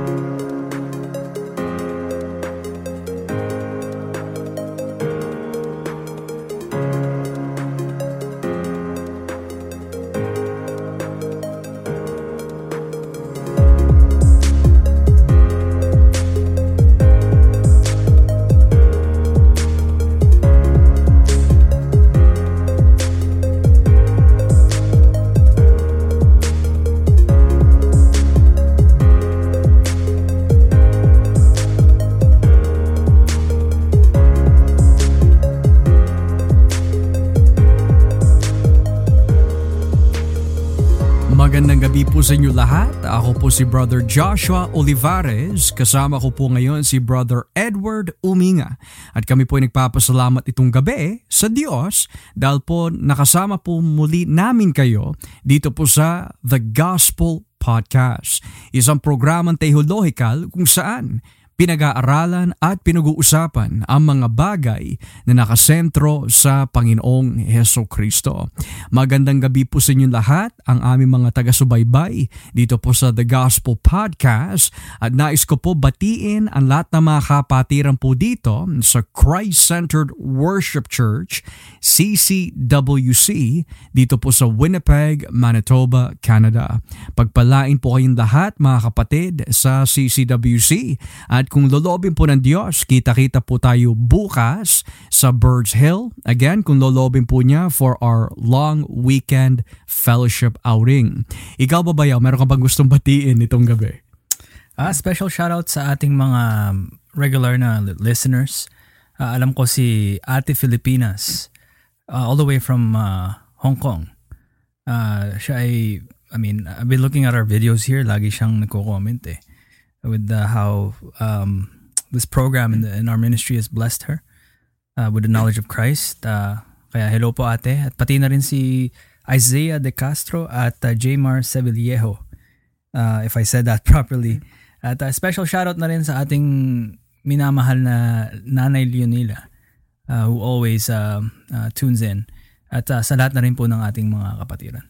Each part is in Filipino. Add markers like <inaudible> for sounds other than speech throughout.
Magandang gabi sa inyo lahat. Ako po si Brother Joshua Olivares. Kasama ko po ngayon si Brother Edward Uminga. At kami po ay nagpapasalamat itong gabi sa Diyos dahil po nakasama po muli namin kayo dito po sa The Gospel Podcast. Isang programang teologikal kung saan pinag-aaralan at pinag-uusapan ang mga bagay na nakasentro sa Panginoong Heso Kristo. Magandang gabi po sa inyong lahat, ang aming mga taga-subaybay dito po sa The Gospel Podcast at nais ko po batiin ang lahat ng mga kapatiran po dito sa Christ-Centered Worship Church, CCWC, dito po sa Winnipeg, Manitoba, Canada. Pagpalain po kayong lahat mga kapatid sa CCWC at kung lolobin po ng Diyos, kita-kita po tayo bukas sa Birds Hill. Again, kung lolobin po niya for our long weekend fellowship outing. Ikaw ba bayaw, meron ka bang gustong batiin itong gabi? Ah, special shoutout sa ating mga regular na listeners. Ah, alam ko si Ate Filipinas ah, all the way from ah, Hong Kong. Ah, siya ay I mean, I've been looking at our videos here. Lagi siyang nagko-comment eh. With the, how um, this program in, the, in our ministry has blessed her uh, with the knowledge of Christ. Uh, kaya hello po ate. At pati na rin si Isaiah De Castro at uh, Jamar Sevillejo. Uh, if I said that <laughs> properly. At uh, special shoutout na rin sa ating minamahal na Nanay Leonila uh, who always uh, uh, tunes in. At uh, sa lahat na rin po ng ating mga kapatiran.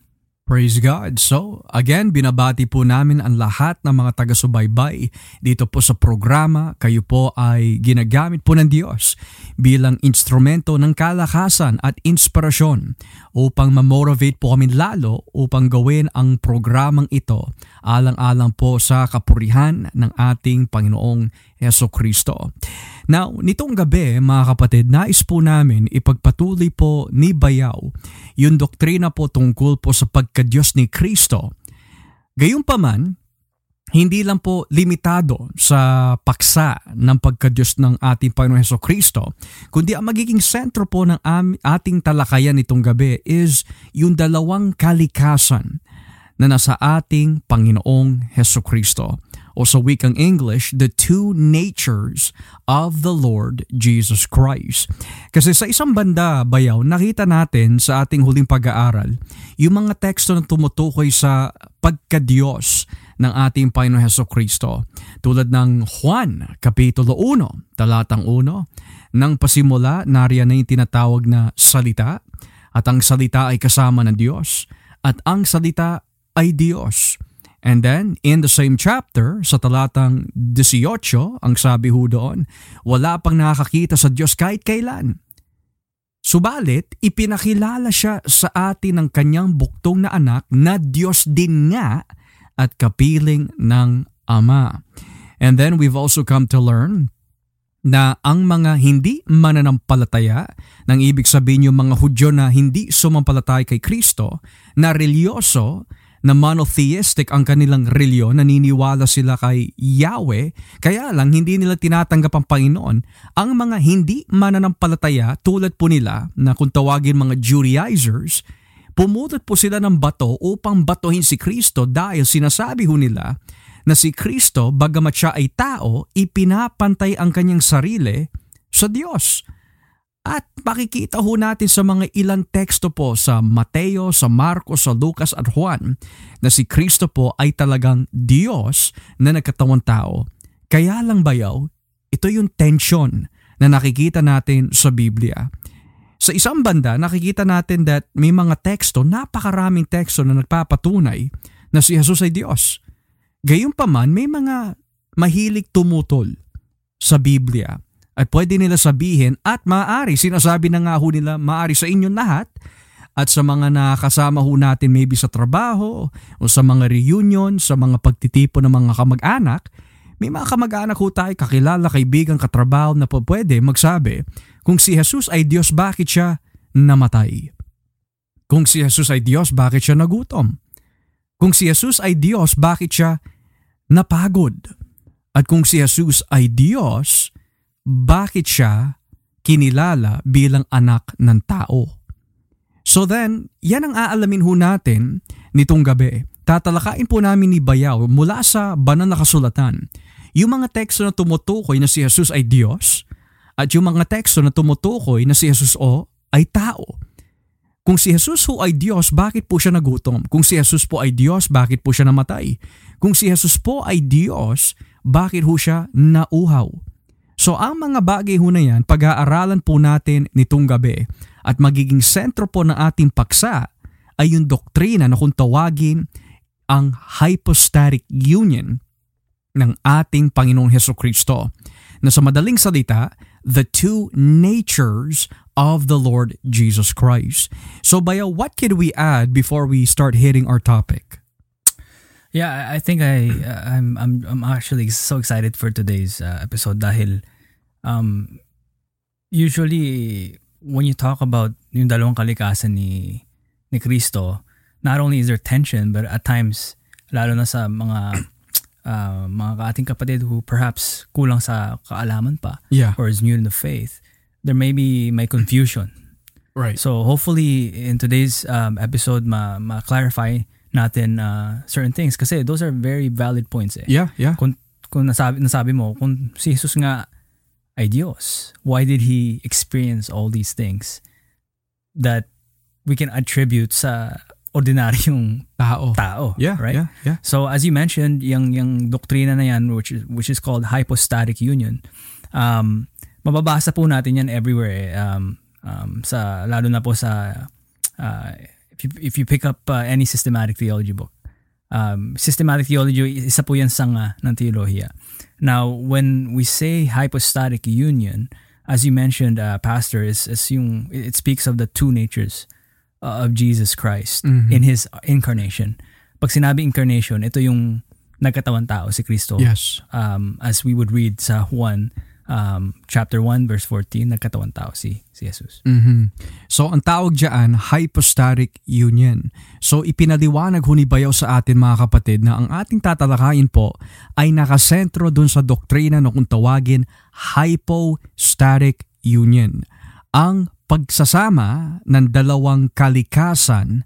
Praise God. So, again, binabati po namin ang lahat ng mga taga-subaybay dito po sa programa. Kayo po ay ginagamit po ng Diyos bilang instrumento ng kalakasan at inspirasyon upang ma-motivate po kami lalo upang gawin ang programang ito alang-alang po sa kapurihan ng ating Panginoong Yeso Kristo. Now, nitong gabi mga kapatid, nais po namin ipagpatuloy po ni Bayaw yung doktrina po tungkol po sa pagkadyos ni Kristo. Gayunpaman, hindi lang po limitado sa paksa ng pagkadyos ng ating Panginoon Heso Kristo, kundi ang magiging sentro po ng ating talakayan nitong gabi is yung dalawang kalikasan na nasa ating Panginoong Heso Kristo o sa wikang English, the two natures of the Lord Jesus Christ. Kasi sa isang banda, bayaw, nakita natin sa ating huling pag-aaral yung mga teksto na tumutukoy sa pagkadiyos ng ating Panginoon Heso Kristo. Tulad ng Juan, Kapitulo 1, talatang 1, nang pasimula, nariyan na yung tinatawag na salita, at ang salita ay kasama ng Diyos, at ang salita ay Diyos. And then, in the same chapter, sa talatang 18, ang sabi ho doon, wala pang nakakakita sa Diyos kahit kailan. Subalit, ipinakilala siya sa atin ng kanyang buktong na anak na Diyos din nga at kapiling ng Ama. And then we've also come to learn na ang mga hindi mananampalataya, nang ibig sabihin yung mga Hudyo na hindi sumampalatay kay Kristo, na religyoso, na monotheistic ang kanilang reliyon, naniniwala sila kay Yahweh, kaya lang hindi nila tinatanggap ang Panginoon. Ang mga hindi mananampalataya tulad po nila na kung tawagin mga Judaizers, pumutot po sila ng bato upang batuhin si Kristo dahil sinasabi ho nila na si Kristo, bagamat siya ay tao, ipinapantay ang kanyang sarili sa Diyos. At makikita ho natin sa mga ilang teksto po sa Mateo, sa Marcos, sa Lucas at Juan na si Kristo po ay talagang Diyos na nagkatawang tao. Kaya lang bayaw, ito yung tension na nakikita natin sa Biblia. Sa isang banda, nakikita natin that may mga teksto, napakaraming teksto na nagpapatunay na si Jesus ay Diyos. Gayunpaman, may mga mahilig tumutol sa Biblia. At pwede nila sabihin at maaari, sinasabi na nga ho nila, maaari sa inyong lahat at sa mga nakasama ho natin maybe sa trabaho o sa mga reunion, sa mga pagtitipo ng mga kamag-anak, may mga kamag-anak ho tayo, kakilala, kaibigan, katrabaho na po pwede magsabi, kung si Jesus ay Diyos, bakit siya namatay? Kung si Jesus ay Diyos, bakit siya nagutom? Kung si Jesus ay Diyos, bakit siya napagod? At kung si Jesus ay Diyos, bakit siya kinilala bilang anak ng tao? So then, yan ang aalamin ho natin nitong gabi. Tatalakain po namin ni Bayaw mula sa banal na kasulatan yung mga teksto na tumutukoy na si Jesus ay Diyos at yung mga teksto na tumutukoy na si Jesus o ay tao. Kung si Jesus ho ay Diyos, bakit po siya nagutom? Kung si Jesus po ay Diyos, bakit po siya namatay? Kung si Jesus po ay Diyos, bakit ho siya nauhaw? So ang mga bagay ho na yan, pag-aaralan po natin nitong gabi at magiging sentro po ng ating paksa ay yung doktrina na kung tawagin ang hypostatic union ng ating Panginoong Heso Kristo na sa madaling salita, the two natures of the Lord Jesus Christ. So Baya, what can we add before we start hitting our topic? Yeah, I think I I'm I'm I'm actually so excited for today's uh, episode dahil um usually when you talk about yung dalawang kalikasan ni ni Kristo, not only is there tension but at times lalo na sa mga uh, mga ating kapatid who perhaps kulang sa kaalaman pa yeah. or is new in the faith, there may be may confusion. Right. So hopefully in today's um, episode ma ma-clarify natin uh, certain things kasi those are very valid points eh. Yeah, yeah. Kung kung nasabi nasabi mo kung si Jesus nga ay Diyos, why did he experience all these things that we can attribute sa ordinaryong tao. Tao, yeah, right? Yeah, yeah. So as you mentioned, yung yung doktrina na yan which is, which is called hypostatic union. Um mababasa po natin yan everywhere eh. um, um sa lalo na po sa uh, if you if you pick up uh, any systematic theology book. Um, systematic theology isa po yan sanga ng teolohiya. Now, when we say hypostatic union, as you mentioned, uh, pastor, is, is yung it speaks of the two natures uh, of Jesus Christ Mhm. in His incarnation. Pag sinabi incarnation, ito yung nagkatawan tao si Kristo. Yes. Um, as we would read sa Juan um, chapter 1 verse 14, nagkatawan tao si, si Jesus. Mhm. So ang tawag diyan hypostatic union. So ipinaliwanag ho ni Bayaw sa atin mga kapatid na ang ating tatalakayin po ay nakasentro dun sa doktrina na kung tawagin hypostatic union. Ang pagsasama ng dalawang kalikasan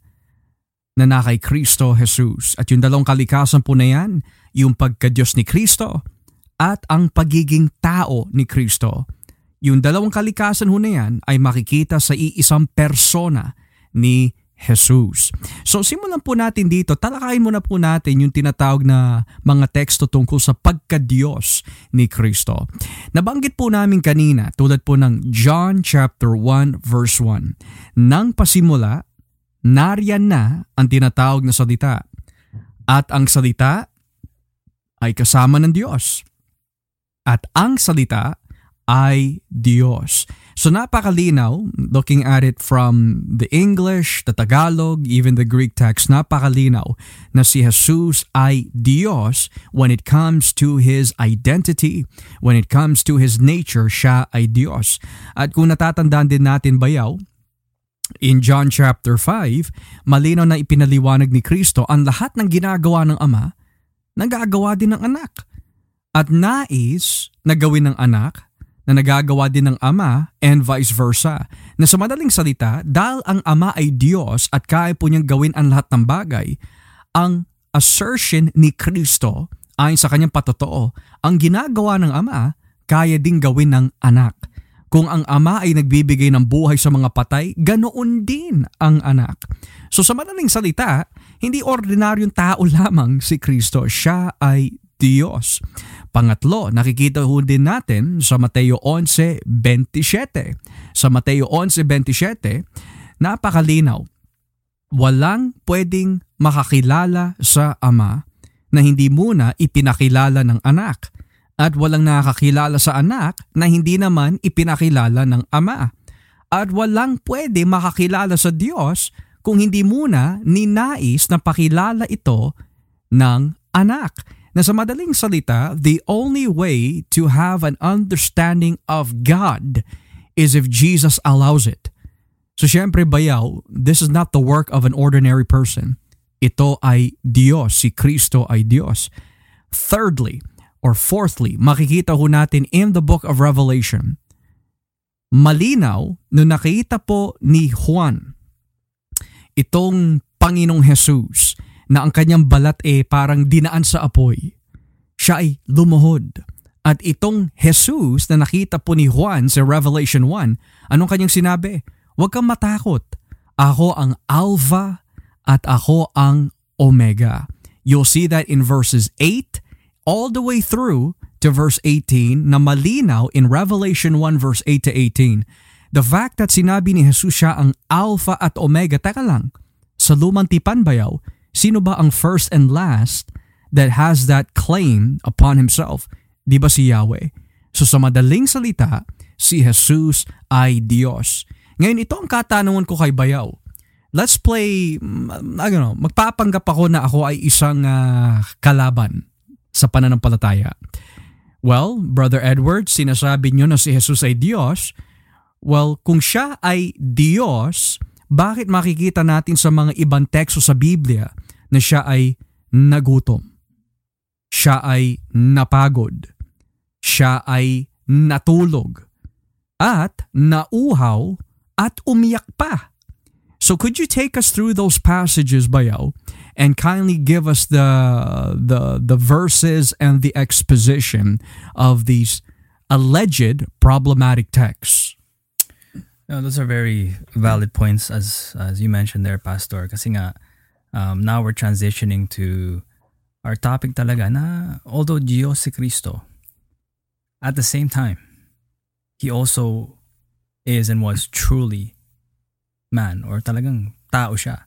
na na kay Kristo Jesus. At yung dalawang kalikasan po na yan, yung pagka-Diyos ni Kristo at ang pagiging tao ni Kristo. Yung dalawang kalikasan ho na yan ay makikita sa iisang persona ni Jesus. So simulan po natin dito, talakayin muna po natin yung tinatawag na mga teksto tungkol sa pagka-Diyos ni Kristo. Nabanggit po namin kanina tulad po ng John chapter 1 verse 1. Nang pasimula, nariyan na ang tinatawag na salita. At ang salita ay kasama ng Diyos. At ang salita ay Diyos. So napakalinaw, looking at it from the English, the Tagalog, even the Greek text, napakalinaw na si Jesus ay Diyos when it comes to His identity, when it comes to His nature, siya ay Diyos. At kung natatandaan din natin bayaw, in John chapter 5, malinaw na ipinaliwanag ni Kristo ang lahat ng ginagawa ng Ama, nagagawa din ng anak. At nais na gawin ng anak na nagagawa din ng ama and vice versa. Na sa madaling salita, dahil ang ama ay Diyos at kaya po niyang gawin ang lahat ng bagay, ang assertion ni Kristo ayon sa kanyang patotoo, ang ginagawa ng ama kaya ding gawin ng anak. Kung ang ama ay nagbibigay ng buhay sa mga patay, ganoon din ang anak. So sa madaling salita, hindi ordinaryong tao lamang si Kristo, siya ay Diyos. Pangatlo, nakikita ho din natin sa Mateo 11.27. Sa Mateo 11.27, napakalinaw. Walang pwedeng makakilala sa Ama na hindi muna ipinakilala ng anak. At walang nakakilala sa anak na hindi naman ipinakilala ng ama. At walang pwede makakilala sa Diyos kung hindi muna ninais na pakilala ito ng anak. Na sa madaling salita, the only way to have an understanding of God is if Jesus allows it. So syempre bayaw, this is not the work of an ordinary person. Ito ay Diyos, si Kristo ay Diyos. Thirdly, or fourthly, makikita ho natin in the book of Revelation, malinaw nung nakita po ni Juan itong Panginoong Jesus na ang kanyang balat eh parang dinaan sa apoy. Siya ay lumuhod. At itong Jesus na nakita po ni Juan sa Revelation 1, anong kanyang sinabi? Huwag kang matakot. Ako ang Alpha at ako ang Omega. You'll see that in verses 8 all the way through to verse 18 na malinaw in Revelation 1 verse 8 to 18. The fact that sinabi ni Jesus siya ang Alpha at Omega, teka lang, sa lumang tipan bayaw, sino ba ang first and last that has that claim upon himself? Di ba si Yahweh? So sa madaling salita, si Jesus ay Diyos. Ngayon ito ang katanungan ko kay Bayaw. Let's play, mm, I don't know, magpapanggap ako na ako ay isang uh, kalaban sa pananampalataya. Well, Brother Edward, sinasabi niyo na si Jesus ay Diyos. Well, kung siya ay Diyos, bakit makikita natin sa mga ibang teksto sa Biblia na siya ay nagutom? Siya ay napagod. Siya ay natulog. At nauhaw at umiyak pa. So could you take us through those passages, Bayaw, and kindly give us the the the verses and the exposition of these alleged problematic texts? No, those are very valid points as as you mentioned there, Pastor. Kasi nga, um, now we're transitioning to our topic talaga na although Diyos si Cristo, at the same time, He also is and was truly man or talagang tao siya.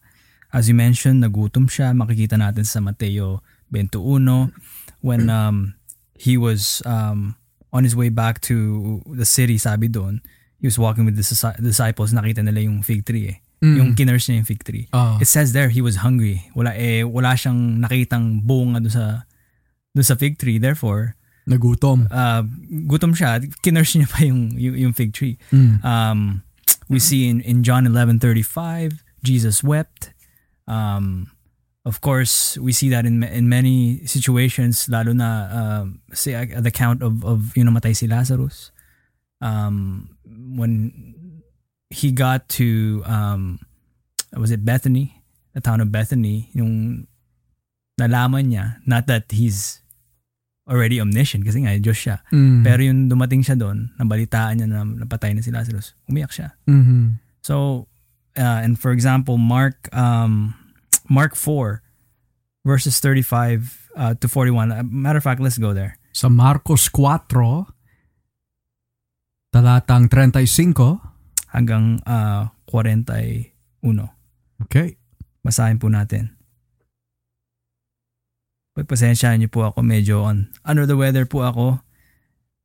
As you mentioned, nagutom siya. Makikita natin sa Mateo 21 when um, he was um, on his way back to the city, sabi doon, he was walking with the disciples, nakita nila yung fig tree eh. Mm. Yung kinurse niya yung fig tree. Uh. It says there he was hungry. Wala eh wala siyang nakitang bunga doon sa doon sa fig tree. Therefore, Nagutom. Uh, gutom siya. Kinurse niya pa yung, yung, yung fig tree. Mm. Um, we see in, in John 11.35, Jesus wept. Um, of course, we see that in in many situations, lalo na uh, say at the count of of you know matay si Lazarus. Um, when he got to um, was it Bethany, the town of Bethany, yung nalaman niya, not that he's already omniscient kasi nga Diyos siya. Mm. Pero yung dumating siya doon, nabalitaan niya na napatay na si Lazarus, umiyak siya. Mm-hmm. So, uh, and for example, Mark um, Mark 4 verses 35 uh, to 41. Uh, matter of fact, let's go there. Sa Marcos 4 talatang 35 hanggang uh, 41. Okay. Basahin po natin. Pagpasensyahan niyo po ako medyo on under the weather po ako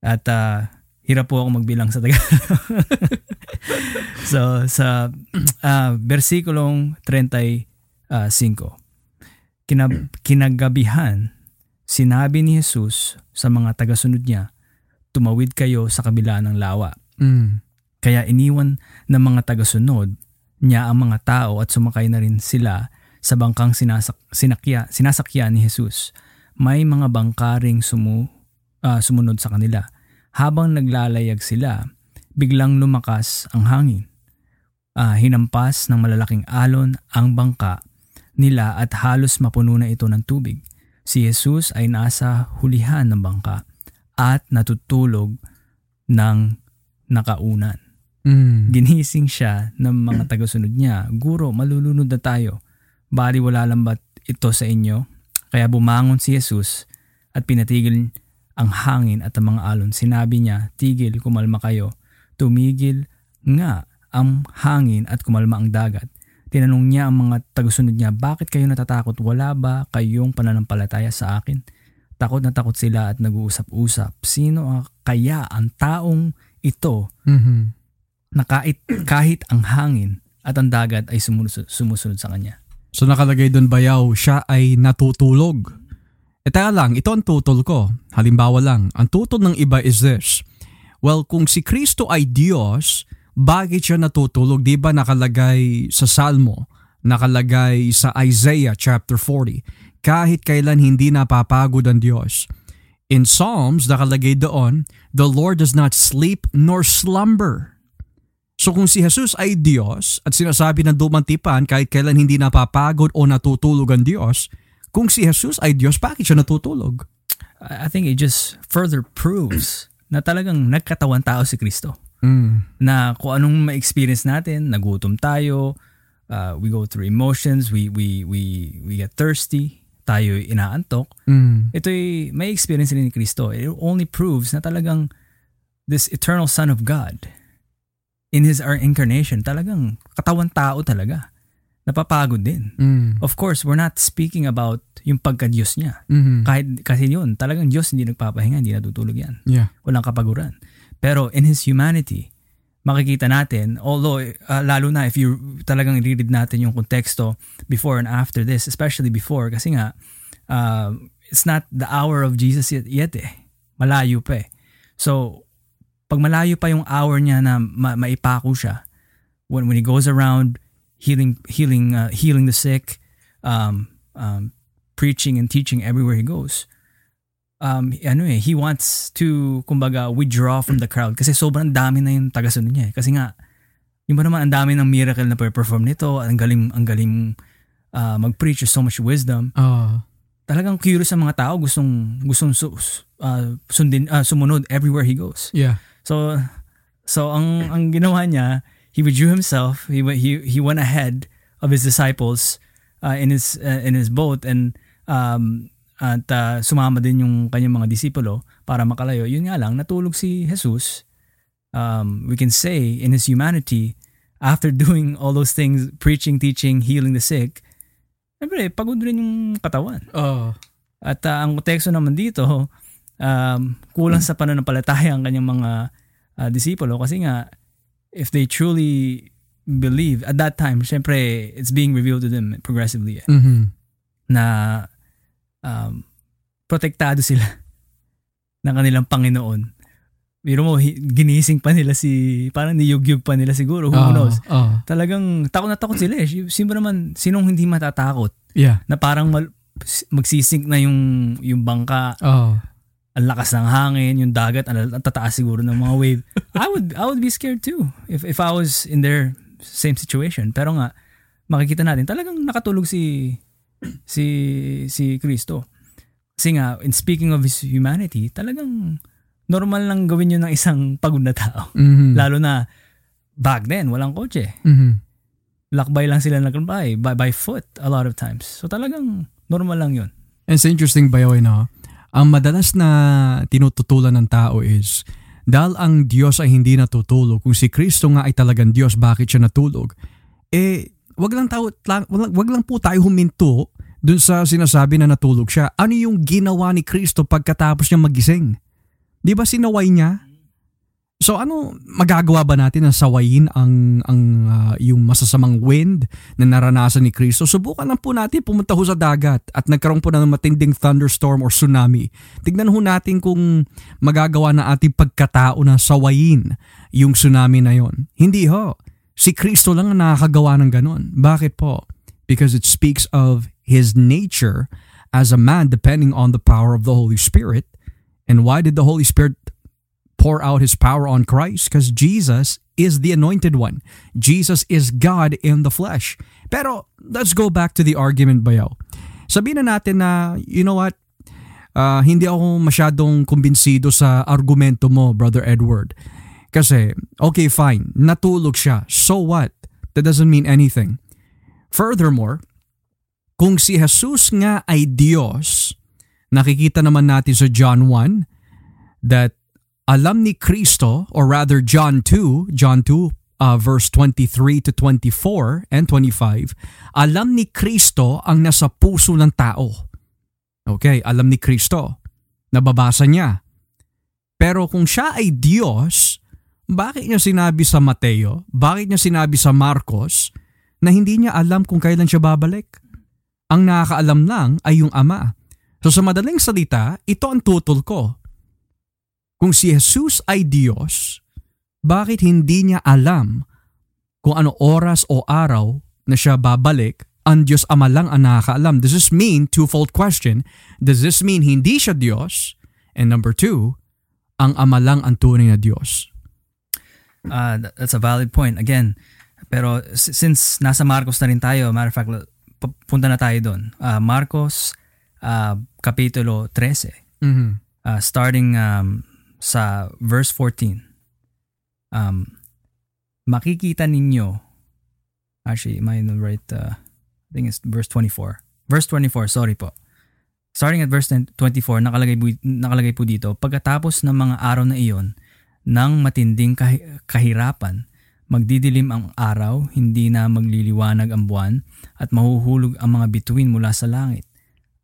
at uh, hirap po ako magbilang sa Tagalog. <laughs> so sa uh, <clears throat> versikulong 35 kinab- kinagabihan sinabi ni Jesus sa mga tagasunod niya tumawid kayo sa kabila ng lawa. Mm. Kaya iniwan ng mga tagasunod niya ang mga tao at sumakay na rin sila sa bangkang sinasak, sinakya, sinasakyan ni Jesus. May mga bangkaring sumu, uh, sumunod sa kanila. Habang naglalayag sila, biglang lumakas ang hangin. Uh, hinampas ng malalaking alon ang bangka nila at halos mapuno na ito ng tubig. Si Jesus ay nasa hulihan ng bangka at natutulog ng nakaunan. Mm. Ginising siya ng mga tagasunod niya, Guro, malulunod na tayo. Bali wala lang ba't ito sa inyo? Kaya bumangon si Jesus at pinatigil ang hangin at ang mga alon. Sinabi niya, tigil, kumalma kayo. Tumigil nga ang hangin at kumalma ang dagat. Tinanong niya ang mga tagusunod niya, bakit kayo natatakot? Wala ba kayong pananampalataya sa akin? Takot na takot sila at nag-uusap-usap. Sino ang kaya ang taong ito Mhm. na kahit, kahit ang hangin at ang dagat ay sumusunod, sumusunod sa kanya? So nakalagay doon bayaw, siya ay natutulog. E teka lang, ito ang tutol ko. Halimbawa lang, ang tutol ng iba is this. Well, kung si Kristo ay Diyos, bakit siya natutulog? Di ba nakalagay sa Salmo, nakalagay sa Isaiah chapter 40, kahit kailan hindi napapagod ang Diyos. In Psalms, nakalagay doon, the Lord does not sleep nor slumber. So kung si Jesus ay Diyos at sinasabi ng dumang tipan kahit kailan hindi napapagod o natutulog ang Diyos, kung si Jesus ay Diyos, bakit siya natutulog? I I think it just further proves na talagang nagkatawan tao si Kristo. Mm. Na kung anong ma-experience natin, nagutom tayo, uh, we go through emotions, we, we, we, we get thirsty, tayo inaantok. Mm. Ito'y may experience rin ni Kristo. It only proves na talagang this eternal Son of God in His our incarnation, talagang katawan tao talaga. Napapagod din. Mm. Of course, we're not speaking about yung pagka-Diyos niya. Mhm. Kahit kasi yun, talagang Diyos hindi nagpapahinga, hindi natutulog yan. Yeah. Walang kapaguran. Pero in His humanity, makikita natin, although uh, lalo na if you talagang read natin yung konteksto before and after this, especially before, kasi nga, uh, it's not the hour of Jesus yet, yet eh. Malayo pa eh. So, pag malayo pa yung hour niya na ma- maipako siya, when, when he goes around healing healing uh, healing the sick, um, um, preaching and teaching everywhere he goes, um, ano eh, he wants to, kumbaga, withdraw from the crowd kasi sobrang dami na yung tagasunod niya eh. Kasi nga, yung ba naman ang dami ng miracle na perform nito, ang galing, ang galing uh, mag-preach, so much wisdom. Ah. Talagang curious ang mga tao, gustong, gustong su, uh, sundin, uh, sumunod everywhere he goes. yeah. So, so ang, ang ginawa niya, he withdrew himself, he, went- he, he went ahead of his disciples uh, in his uh, in his boat and um, at uh, sumama din yung kanyang mga disipulo para makalayo. Yun nga lang, natulog si Jesus. Um, we can say in his humanity, after <laughs> doing all those things, preaching, teaching, healing the sick, siyempre, pagod rin yung katawan. Oh. At uh, ang teksto naman dito, um, kulang sa pananampalataya ang kanyang mga uh, disipulo kasi nga, if they truly believe, at that time, syempre, it's being revealed to them progressively eh, Mhm. na um, protektado sila <laughs> ng kanilang Panginoon. Biro mo, ginising pa nila si, parang niyugyug pa nila siguro, who Ah, knows. ah. Talagang takot na takot sila eh. Sino naman, sinong hindi matatakot yeah. na parang mal- magsisink na yung yung bangka, Oh. ang lakas ng hangin, yung dagat, ang tataas siguro ng mga wave. <laughs> I would I would be scared too if if I was in their same situation. Pero nga makikita natin talagang nakatulog si si si Kristo. Kasi nga in speaking of his humanity, talagang normal lang gawin yun ng isang pagod na tao. Mhm. Lalo na back then, walang kotse. Mhm. Lakbay lang sila naglakbay by, by foot a lot of times. So talagang normal lang yun. And It's interesting ba yun, no? Ang madalas na tinututulan ng tao is, dahil ang Diyos ay hindi natutulog, kung si Kristo nga ay talagang Diyos, bakit siya natulog? Eh, wag lang, tao, wag, wag lang po tayo huminto dun sa sinasabi na natulog siya. Ano yung ginawa ni Kristo pagkatapos niya magising? Di ba sinaway niya? So ano magagawa ba natin na sawayin ang ang ah, yung masasamang wind na naranasan ni Kristo? Subukan lang po natin pumunta ho sa dagat at nagkaroon po ng matinding thunderstorm or tsunami. Tignan ho natin kung magagawa na ating pagkatao na sawayin yung tsunami na yon. Hindi ho. Si Kristo lang ang nakakagawa ng ganon. Bakit po? Because it speaks of His nature as a man depending on the power of the Holy Spirit. And why did the Holy Spirit pour out his power on Christ because Jesus is the anointed one. Jesus is God in the flesh. Pero let's go back to the argument bayaw. Sabihin na natin na, you know what, Ah, hindi ako masyadong kumbinsido sa argumento mo, Brother Edward. Kasi, okay fine, natulog siya. So what? That doesn't mean anything. Furthermore, kung si Jesus nga ay Diyos, nakikita naman natin sa John 1 that alam ni Kristo, or rather John 2, John 2, uh, verse 23 to 24 and 25, alam ni Kristo ang nasa puso ng tao. Okay, alam ni Kristo. Nababasa niya. Pero kung siya ay Diyos, bakit niya sinabi sa Mateo, bakit niya sinabi sa Marcos na hindi niya alam kung kailan siya babalik? Ang nakakaalam lang ay yung Ama. So sa madaling salita, ito ang tutol ko. Kung si Jesus ay Diyos, bakit hindi niya alam kung ano oras o araw na siya babalik, ang Diyos Ama lang ang nakakaalam. Does this mean, twofold question, does this mean hindi siya Diyos? And number two, ang Ama lang ang tunay na Diyos. Uh, that's a valid point. Again, pero since nasa Marcos na rin tayo, matter of fact, punta na tayo doon. Uh, Marcos, uh, Kapitulo 13. Mm-hmm. Uh, starting um, sa verse 14. Um, makikita ninyo, actually, am I in the right, uh, I think it's verse 24. Verse 24, sorry po. Starting at verse 24, nakalagay po, nakalagay po dito, pagkatapos ng mga araw na iyon, ng matinding kahirapan, magdidilim ang araw, hindi na magliliwanag ang buwan, at mahuhulog ang mga bituin mula sa langit.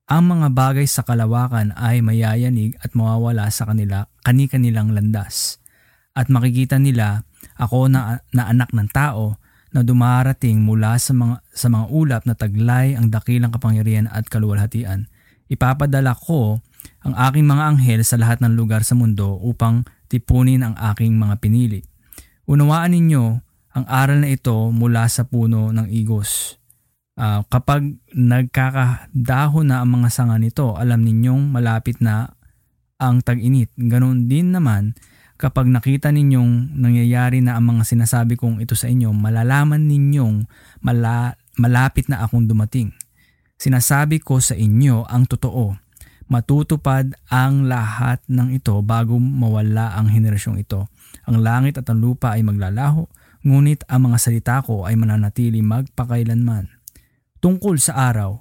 Ang mga bagay sa kalawakan ay mayayanig at mawawala sa kanila kani-kanilang landas. At makikita nila ako na, na anak ng tao na dumarating mula sa mga, sa mga ulap na taglay ang dakilang kapangyarihan at kaluwalhatian. Ipapadala ko ang aking mga anghel sa lahat ng lugar sa mundo upang tipunin ang aking mga pinili. Unawaan ninyo ang aral na ito mula sa puno ng igos. Uh, kapag nagkakadahon na ang mga sanga nito, alam ninyong malapit na ang tag-init. Ganon din naman, kapag nakita ninyong nangyayari na ang mga sinasabi kong ito sa inyo, malalaman ninyong mala- malapit na akong dumating. Sinasabi ko sa inyo ang totoo. Matutupad ang lahat ng ito bago mawala ang henerasyong ito. Ang langit at ang lupa ay maglalaho, ngunit ang mga salita ko ay mananatili magpakailanman tungkol sa araw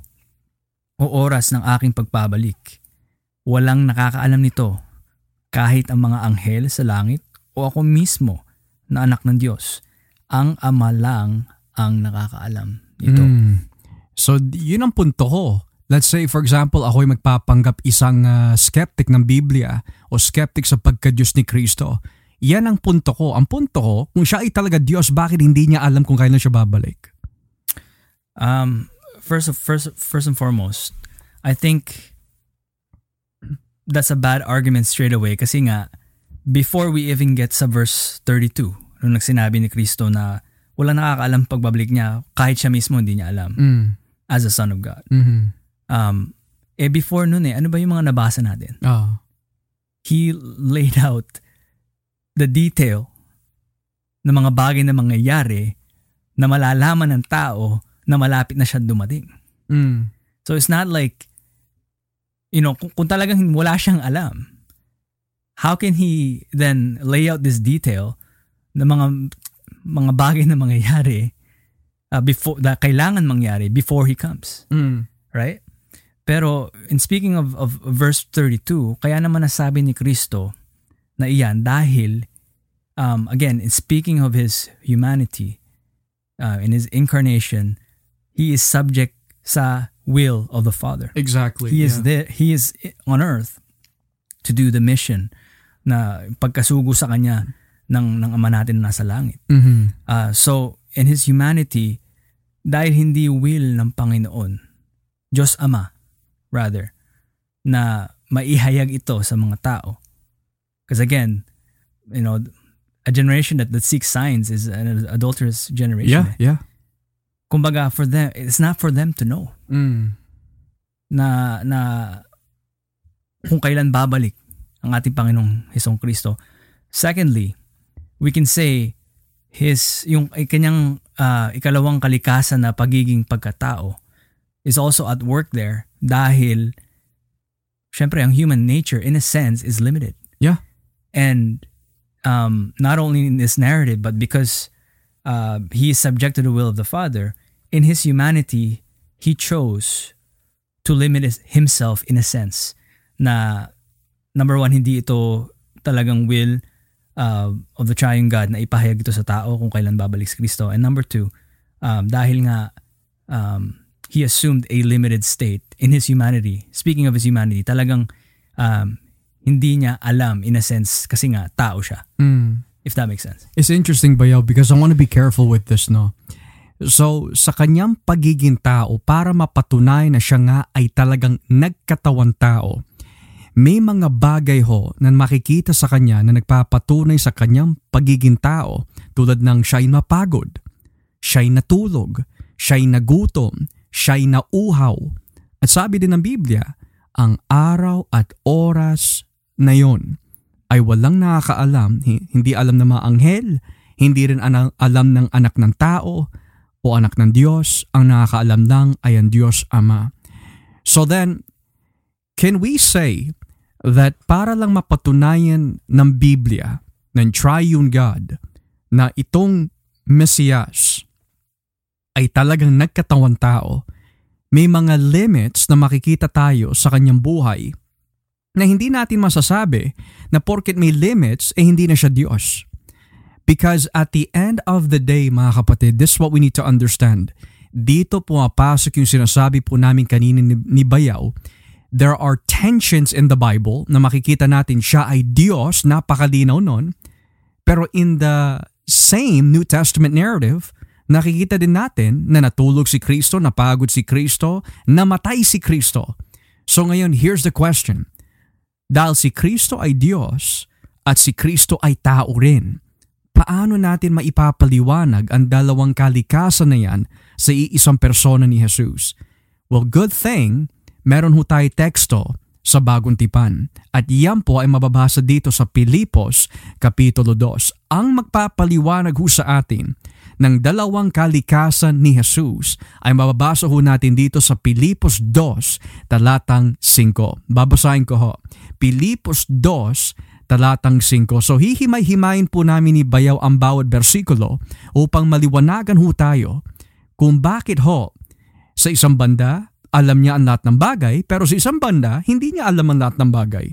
o oras ng aking pagpabalik. Walang nakakaalam nito kahit ang mga anghel sa langit o ako mismo na anak ng Diyos. Ang Ama lang ang nakakaalam nito. Mm. So yun ang punto ko. Let's say for example ako ay magpapanggap isang uh, skeptic ng Biblia o skeptic sa pagka-Diyos ni Kristo. Yan ang punto ko. Ang punto ko, kung siya ay talaga Diyos, bakit hindi niya alam kung kailan siya babalik? Um, first, first, first and foremost, I think that's a bad argument straight away kasi nga, before we even get sa verse 32, nung nagsinabi ni Kristo na wala nakakaalam pagbabalik niya, kahit siya mismo hindi niya alam mm. as a son of God. Mm-hmm. Um, eh before nun eh, ano ba yung mga nabasa natin? Oh. He laid out the detail ng mga bagay na mangyayari na malalaman ng tao na malapit na siya dumating. Mm. So it's not like, you know, kung, kung talagang wala siyang alam, how can he then lay out this detail ng mga mga bagay na mangyayari uh, before na kailangan mangyari before he comes. Mm. Right? Pero in speaking of of verse 32, kaya naman nasabi ni Kristo na iyan dahil um, again, in speaking of his humanity, uh, in his incarnation, he is subject sa will of the Father. Exactly. He is yeah. there, he is on earth to do the mission na pagkasugo sa kanya ng ng ama natin na nasa langit. Mm-hmm. Uh, so in his humanity dahil hindi will ng Panginoon, Diyos Ama rather na maihayag ito sa mga tao. Because again, you know, a generation that, that seeks signs is an adulterous generation. Yeah, yeah kumbaga for them it's not for them to know mm. na na kung kailan babalik ang ating Panginoong Hesong Kristo. Secondly, we can say his yung kanyang uh, ikalawang kalikasan na pagiging pagkatao is also at work there dahil syempre ang human nature in a sense is limited. Yeah. And um, not only in this narrative but because uh, he is subject to the will of the Father, in his humanity, he chose to limit himself in a sense na number one, hindi ito talagang will uh, of the triune God na ipahayag ito sa tao kung kailan babalik si Kristo. And number two, um, dahil nga um, he assumed a limited state in his humanity. Speaking of his humanity, talagang um, hindi niya alam in a sense kasi nga tao siya. Mm. If that makes sense. It's interesting, Bayaw, because I want to be careful with this, no? So, sa kanyang pagiging tao, para mapatunay na siya nga ay talagang nagkatawan tao, may mga bagay ho na makikita sa kanya na nagpapatunay sa kanyang pagiging tao tulad ng siya'y mapagod, siya'y natulog, siya'y nagutom, siya'y nauhaw. At sabi din ng Biblia, ang araw at oras na yon ay walang nakakaalam, hindi alam ng mga anghel, hindi rin alam ng anak ng tao o anak ng Diyos, ang nakakaalam lang ay ang Diyos Ama. So then, can we say that para lang mapatunayan ng Biblia, ng triune God, na itong Mesias ay talagang nagkatawan tao, may mga limits na makikita tayo sa kanyang buhay na hindi natin masasabi na porket may limits, eh hindi na siya Diyos. Because at the end of the day, mga kapatid, this is what we need to understand. Dito pumapasok yung sinasabi po namin kanina ni, ni Bayaw, there are tensions in the Bible na makikita natin siya ay Diyos, napakalinaw nun. Pero in the same New Testament narrative, nakikita din natin na natulog si Kristo, napagod si Kristo, namatay si Kristo. So ngayon, here's the question. Dahil si Kristo ay Diyos at si Kristo ay tao rin, paano natin maipapaliwanag ang dalawang kalikasan na yan sa iisang persona ni Jesus? Well, good thing, meron ho tayo teksto sa bagong tipan. At yan po ay mababasa dito sa Pilipos, Kapitulo 2. Ang magpapaliwanag ho sa atin ng dalawang kalikasan ni Jesus ay mababasa ho natin dito sa Pilipos 2, talatang 5. Babasahin ko ho. Pilipos 2, talatang 5. So hihimay-himayin po namin ni Bayaw ang bawat bersikulo upang maliwanagan ho tayo kung bakit ho sa isang banda alam niya ang lahat ng bagay pero sa isang banda hindi niya alam ang lahat ng bagay.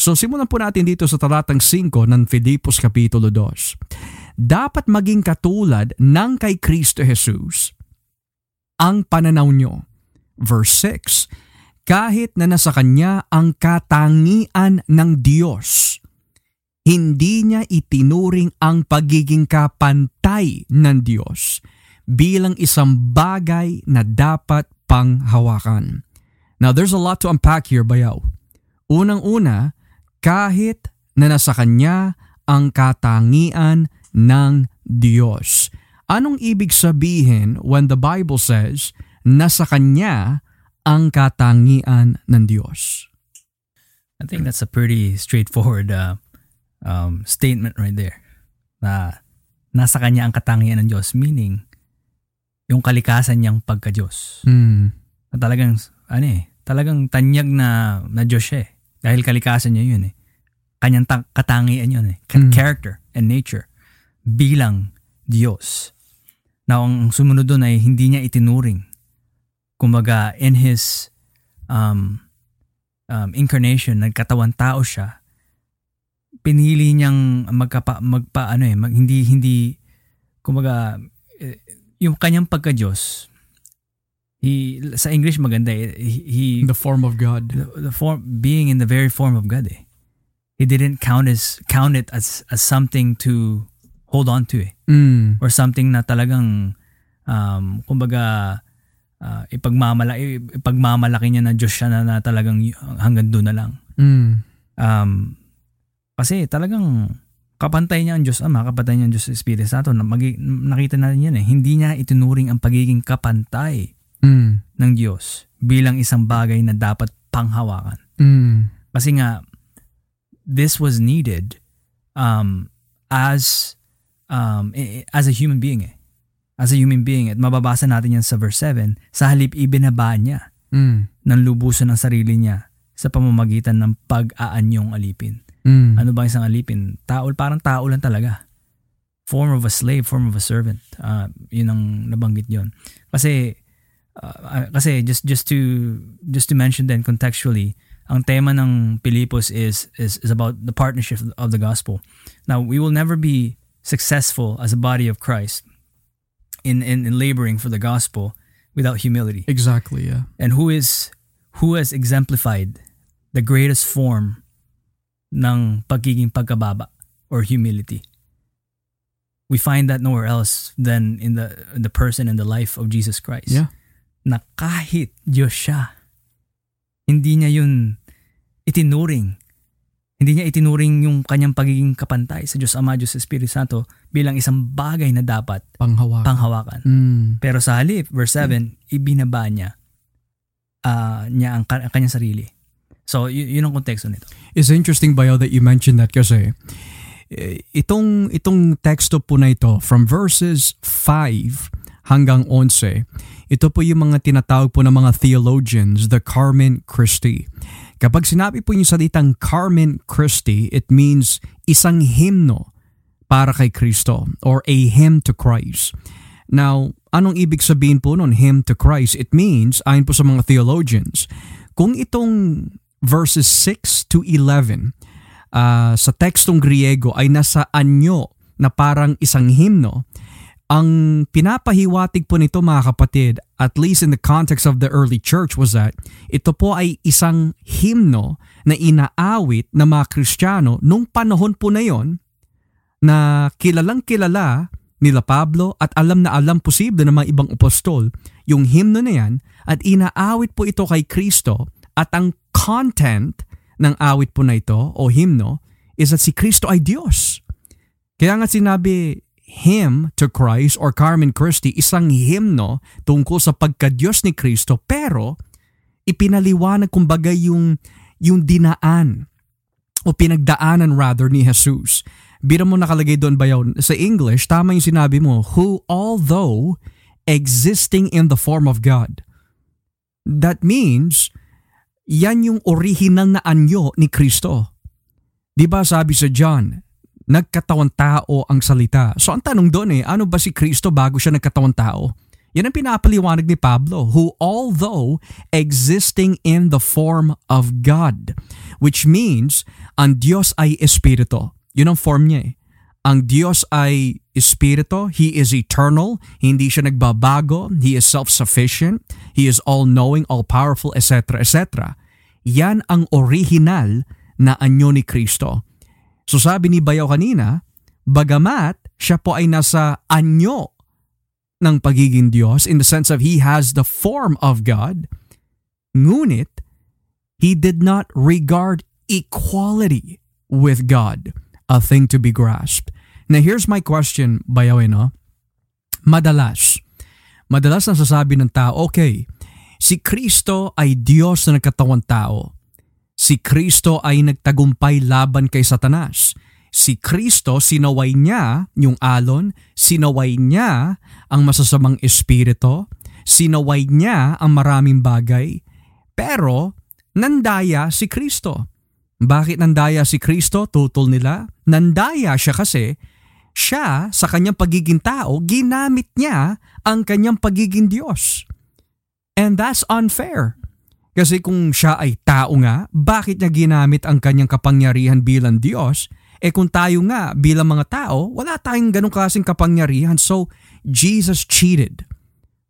So simulan po natin dito sa talatang 5 ng Filipos Kapitulo 2. Dapat maging katulad ng kay Kristo Jesus ang pananaw nyo. Verse 6 kahit na nasa kanya ang katangian ng Diyos. Hindi niya itinuring ang pagiging kapantay ng Diyos bilang isang bagay na dapat panghawakan. Now there's a lot to unpack here, bayaw. Unang-una, kahit na nasa kanya ang katangian ng Diyos. Anong ibig sabihin when the Bible says nasa kanya ang katangian ng Diyos? I think that's a pretty straightforward uh, um, statement right there. Na nasa kanya ang katangian ng Diyos, meaning yung kalikasan niyang pagka-Diyos. Mm. Na talagang, ano eh, talagang tanyag na, na Diyos siya eh. Dahil kalikasan niya yun eh. Kanyang ta- katangian yun eh. Mm. Character and nature bilang Diyos. Now, ang sumunod doon ay hindi niya itinuring kumbaga in his um, um, incarnation, nagkatawan tao siya, pinili niyang magkapa, magpa, ano eh, mag, hindi, hindi, kumbaga, eh, yung kanyang pagka-Diyos, he, sa English maganda eh, he, he The form of God. the, the form, being in the very form of God eh. He didn't count as count it as as something to hold on to eh. Mm. or something na talagang um kumbaga uh, ipagmamalaki ipagmamalaki niya na Diyos siya na, na talagang hanggang doon na lang. Mm. Um kasi talagang kapantay niya ang Diyos Ama, kapantay niya ang Diyos Espiritu Santo. Na magi, nakita natin yan eh. Hindi niya itinuring ang pagiging kapantay Mm. ng Diyos bilang isang bagay na dapat panghawakan. Mm. Kasi nga, this was needed um, as um, i- i- as a human being eh. As a human being. At mababasa natin yan sa verse 7. Sa halip ibinaba niya Mm. ng lubusan ng sarili niya sa pamamagitan ng pag-aanyong alipin. Mm. Ano ba isang alipin? Tao, parang tao lang talaga. Form of a slave, form of a servant. Uh, yun ang nabanggit yon. Kasi, uh, kasi just just to just to mention then contextually, ang tema ng Pilipos is is is about the partnership of the gospel. Now, we will never be successful as a body of Christ in in, in laboring for the gospel without humility. Exactly, yeah. And who is who has exemplified the greatest form ng pagiging pagkababa or humility. We find that nowhere else than in the in the person and the life of Jesus Christ. Yeah. Na kahit Diyos siya, hindi niya yun itinuring. Hindi niya itinuring yung kanyang pagiging kapantay sa Diyos Ama, Diyos Espiritu Santo bilang isang bagay na dapat Panghawakan. panghawakan. Mm. Pero sa halip, verse 7, ibinaba niya ah, niya ang kanyang sarili. So, y- yun ang konteksto nito. It's interesting, Bayo, that you mentioned that kasi eh, itong, itong teksto po na ito from verses 5 hanggang 11, ito po yung mga tinatawag po ng mga theologians, the Carmen Christi. Kapag sinabi po yung salitang Carmen Christi, it means isang hymno para kay Kristo or a hymn to Christ. Now, anong ibig sabihin po nun, hymn to Christ? It means, ayon po sa mga theologians, kung itong verses 6 to 11 ah, sa tekstong Griego ay nasa anyo na parang isang hymno, ang pinapahiwatig po nito mga kapatid, at least in the context of the early church was that ito po ay isang hymno na inaawit ng mga Kristiyano nung panahon po na yon na kilalang kilala nila Pablo at alam na alam posible ng mga ibang apostol yung hymno na yan at inaawit po ito kay Kristo at ang content ng awit po na ito o hymno is that si Kristo ay Diyos. Kaya nga sinabi hymn to Christ or Carmen Christi isang hymno tungkol sa pagka-Diyos ni Kristo pero ipinaliwanag kumbaga yung, yung dinaan o pinagdaanan rather ni Jesus. Bira mo nakalagay doon ba yun? Sa English, tama yung sinabi mo, who although existing in the form of God. That means, yan yung original na anyo ni Kristo. Di ba sabi sa John, nagkatawan tao ang salita. So ang tanong doon eh, ano ba si Kristo bago siya nagkatawan tao? Yan ang pinapaliwanag ni Pablo, who although existing in the form of God, which means ang Diyos ay Espiritu. Yun ang form niya eh. Ang Diyos ay Espiritu, He is eternal, hindi siya nagbabago, He is self-sufficient, He is all-knowing, all-powerful, etc. etc. Yan ang original na anyo ni Kristo. So sabi ni Bayaw kanina, bagamat siya po ay nasa anyo ng pagiging Diyos in the sense of He has the form of God, ngunit He did not regard equality with God a thing to be grasped. Now here's my question, Bayaw, no? Madalas, madalas nasasabi ng tao, okay, si Kristo ay Diyos na nagkatawang tao. Si Kristo ay nagtagumpay laban kay Satanas. Si Kristo, sinaway niya yung alon, sinaway niya ang masasamang espiritu, sinaway niya ang maraming bagay, pero nandaya si Kristo. Bakit nandaya si Kristo? Tutol nila. Nandaya siya kasi siya sa kanyang pagiging tao, ginamit niya ang kanyang pagiging Diyos. And that's unfair. Kasi kung siya ay tao nga, bakit niya ginamit ang kanyang kapangyarihan bilang Diyos? Eh kung tayo nga bilang mga tao, wala tayong ganong klaseng kapangyarihan. So, Jesus cheated.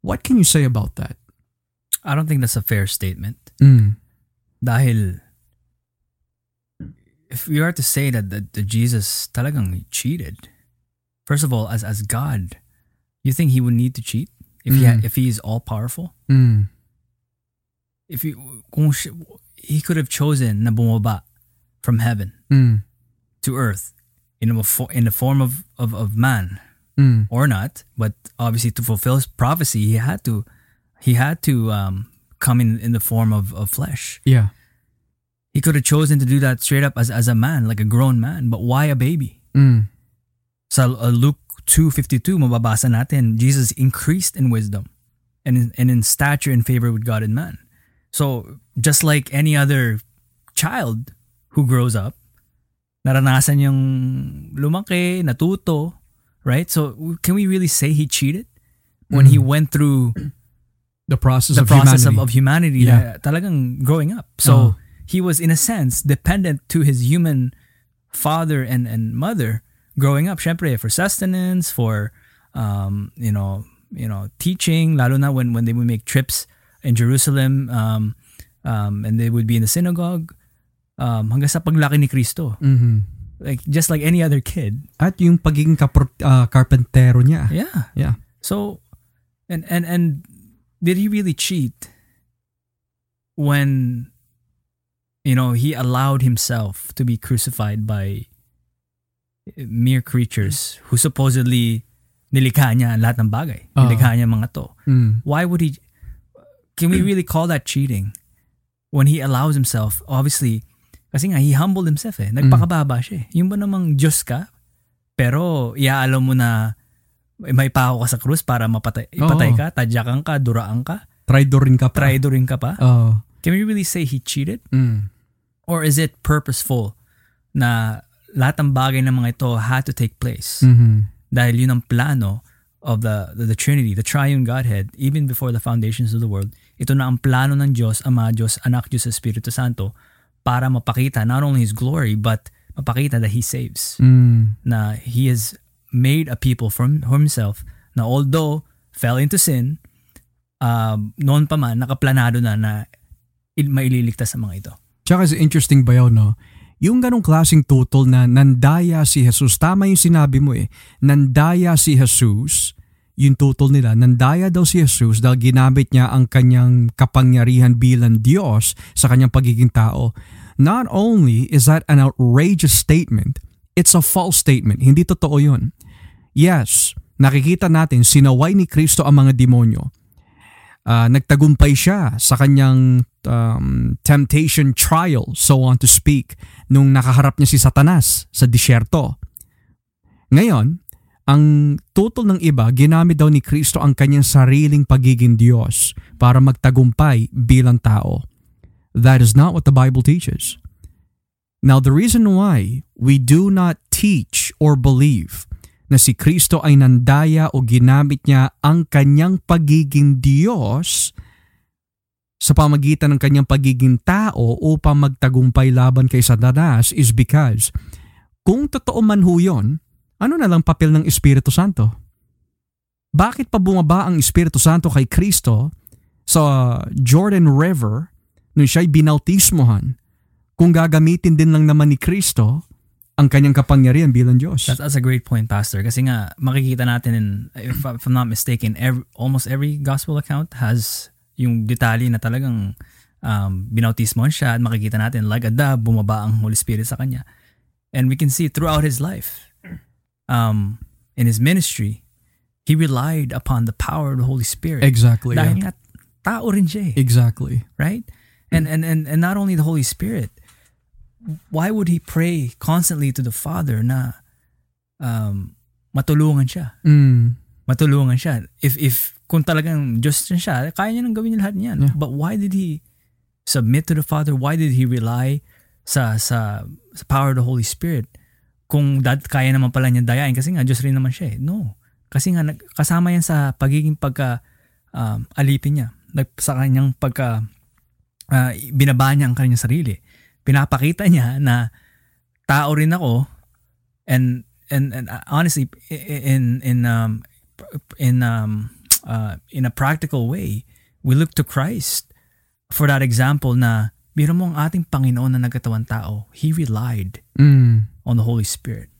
What can you say about that? I don't think that's a fair statement. Mm. Dahil, if we are to say that, that, that Jesus talagang cheated, first of all, as as God, you think he would need to cheat if he ha- Mm. if he is all powerful? Mm. If he, he could have chosen na bumaba from heaven Mm. to earth in a in the form of, of, of man Mm. or not, but obviously to fulfill his prophecy, he had to he had to um, come in in the form of, of flesh. Yeah. He could have chosen to do that straight up as as a man, like a grown man, but why a baby? Mm. Sa uh, Luke 2:52 mababasa natin, Jesus increased in wisdom and in, and in stature and favor with God and man. So, just like any other child who grows up, naranasan yung lumaki, natuto, right? So, can we really say he cheated when he mm. went through The process the of process humanity. of, of humanity Yeah. na talagang growing up. So, Oh. he was in a sense dependent to his human father and, and mother growing up. Syempre, for sustenance, for um, you know, you know, teaching, lalo na when, when they would make trips in Jerusalem um, um, and they would be in the synagogue. um, hanggang sa paglaki ni Kristo. Mhm. Like just like any other kid. At yung pagiging kapor- ah, karpentero niya. Yeah. Yeah. So, and and and did he really cheat when you know he allowed himself to be crucified by mere creatures who supposedly nilikha niya lahat ng bagay. Oo. Nilikha niya mga to. Mm. Why would he Can we really call that cheating? When he allows himself, obviously, kasi nga, he humbled himself eh. Nagpakababa siya eh. Yung ba namang Diyos ka, pero iaalam mo na may pako ka sa krus para mapatay, ipatay Oo. ka, tadyakan ka, duraan ka, Traitor rin ka pa. traidorin ka pa. Oo. Can we really say he cheated? Mm. Or is it purposeful na lahat ng bagay ng mga ito had to take place? Mhm. Dahil yun ang plano of the, the, the Trinity, the Triune Godhead, even before the foundations of the world. Ito na ang plano ng Diyos, Ama, Diyos, Anak, Diyos, Espiritu Santo para mapakita not only His glory, but mapakita that He saves. Mm. Na He has made a people from Himself na although fell into sin, um, noon pa man, nakaplanado na na il- maililigtas ang mga ito. Tsaka is interesting ba yun, no? Yung ganong klaseng tutol na nandaya si Jesus, tama yung sinabi mo eh, nandaya si Jesus, yung tutol nila, nandaya daw si Jesus dahil ginamit niya ang kanyang kapangyarihan bilang Diyos sa kanyang pagiging tao. Not only is that an outrageous statement, it's a false statement. Hindi totoo yun. Yes, nakikita natin sinaway ni Kristo ang mga demonyo. Ah, nagtagumpay siya sa kanyang um, temptation trial, so on to speak, nung nakaharap niya si Satanas sa disyerto. Ngayon, ang tutol ng iba, ginamit daw ni Kristo ang kanyang sariling pagiging Diyos para magtagumpay bilang tao. That is not what the Bible teaches. Now, the reason why we do not teach or believe na si Kristo ay nandaya o ginamit niya ang kanyang pagiging Diyos sa pamagitan ng kanyang pagiging tao upang magtagumpay laban kay Satanas is because kung totoo man ho yun, ano na lang papel ng Espiritu Santo? Bakit pa bumaba ang Espiritu Santo kay Kristo sa Jordan River nung siya'y binautismohan kung gagamitin din lang naman ni Kristo ang kanyang kapangyarihan bilang Diyos? That's, that's a great point, Pastor. Kasi nga, makikita natin, in, if, if I'm not mistaken, every, almost every gospel account has yung detalye na talagang um, binautismohan siya at makikita natin, like a dove, bumaba ang Holy Spirit sa kanya. And we can see throughout his life, um, in his ministry, he relied upon the power of the Holy Spirit. Exactly. Dahil yeah. tao rin siya eh Exactly. right? And, and and and not only the Holy Spirit, why would he pray constantly to the Father na um, matulungan siya? Mm. Matulungan siya. If if kung talagang Diyos siya, kaya niya nang gawin niya lahat niyan. Yeah. But why did he submit to the Father? Why did he rely sa sa, sa power of the Holy Spirit? Kung dad, kaya naman pala niya dayain kasi nga Diyos rin naman siya eh. No. Kasi nga kasama yan sa pagiging pagka um, alipin niya. Sa kanyang pagka uh, binaba niya ang kanyang sarili. Pinapakita niya na tao rin ako and and, and uh, honestly in in um in um uh, in a practical way we look to Christ for that example na biro mo ang ating Panginoon na nagkatawan tao he relied Mm. On the Holy Spirit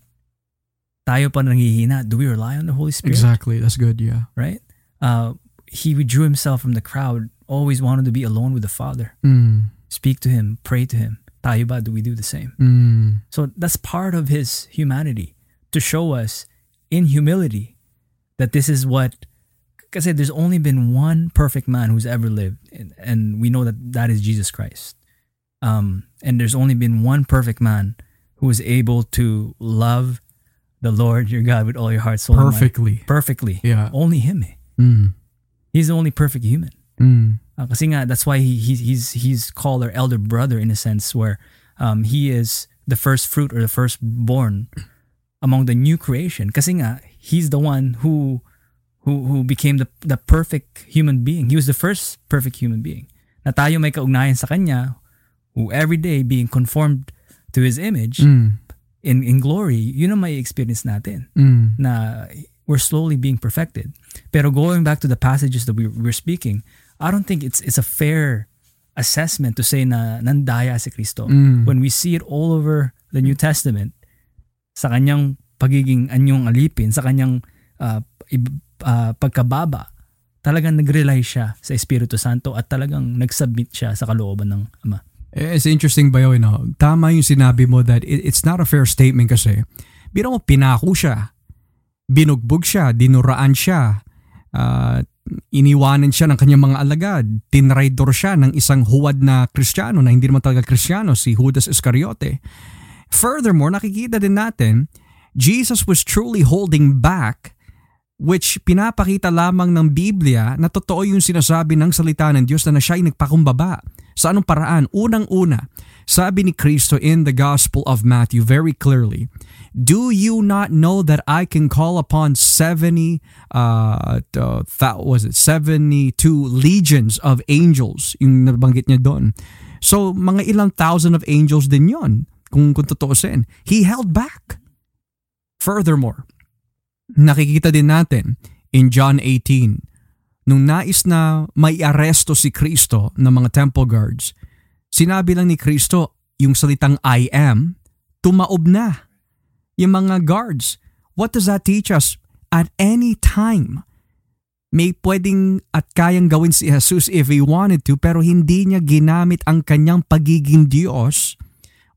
tayo pa nanghihina do we rely on the Holy Spirit Exactly. That's good. Yeah. right uh, he withdrew himself from the crowd always wanted to be alone with the Father Mm. speak to him pray to him tayo ba do we do the same Mm. So that's part of his humanity to show us in humility that this is what because there's only been one perfect man who's ever lived and, and we know that that is Jesus Christ. Um and there's only been one perfect man who is able to love the Lord your God with all your heart, soul. Perfectly. Perfectly. Yeah. Only him. Eh. Mm. He's the only perfect human. Mm. Uh, kasi nga, that's why he, he, he's, he's called our elder brother in a sense where um, he is the first fruit or the firstborn among the new creation. Kasi nga, he's the one who who who became the the perfect human being. He was the first perfect human being. Na tayo may kaugnayan sa kanya who every day being conformed to his image Mm. in in glory, yun ang may experience natin Mm. na we're slowly being perfected. Pero going back to the passages that we we're speaking, I don't think it's it's a fair assessment to say na nandaya si Kristo. Mm. When we see it all over the New Testament, sa kanyang pagiging anyong alipin, sa kanyang uh, uh, pagkababa, talagang nag-rely siya sa Espiritu Santo at talagang nag-submit siya sa kalooban ng Ama. It's interesting ba yun, no? Tama yung sinabi mo that it, it's not a fair statement kasi biro mo pinako siya, binugbog siya, dinuraan siya, uh, iniwanan siya ng kanyang mga alagad, tinraidor siya ng isang huwad na kristyano na hindi naman talaga kristyano, si Judas Iscariote. Furthermore, nakikita din natin, Jesus was truly holding back which pinapakita lamang ng Biblia na totoo yung sinasabi ng salita ng Diyos na, na siya ay nagpakumbaba. Sa anong paraan? Unang-una, sabi ni Kristo in the Gospel of Matthew very clearly, Do you not know that I can call upon 70, uh, that was it, 72 legions of angels, yung nabanggit niya doon. So, mga ilang thousand of angels din yon kung, kung tutuusin. He held back. Furthermore, nakikita din natin in John 18, nung nais na may aresto si Kristo ng mga temple guards, sinabi lang ni Kristo yung salitang I am, tumaob na yung mga guards. What does that teach us? At any time, may pwedeng at kayang gawin si Jesus if he wanted to pero hindi niya ginamit ang kanyang pagiging Diyos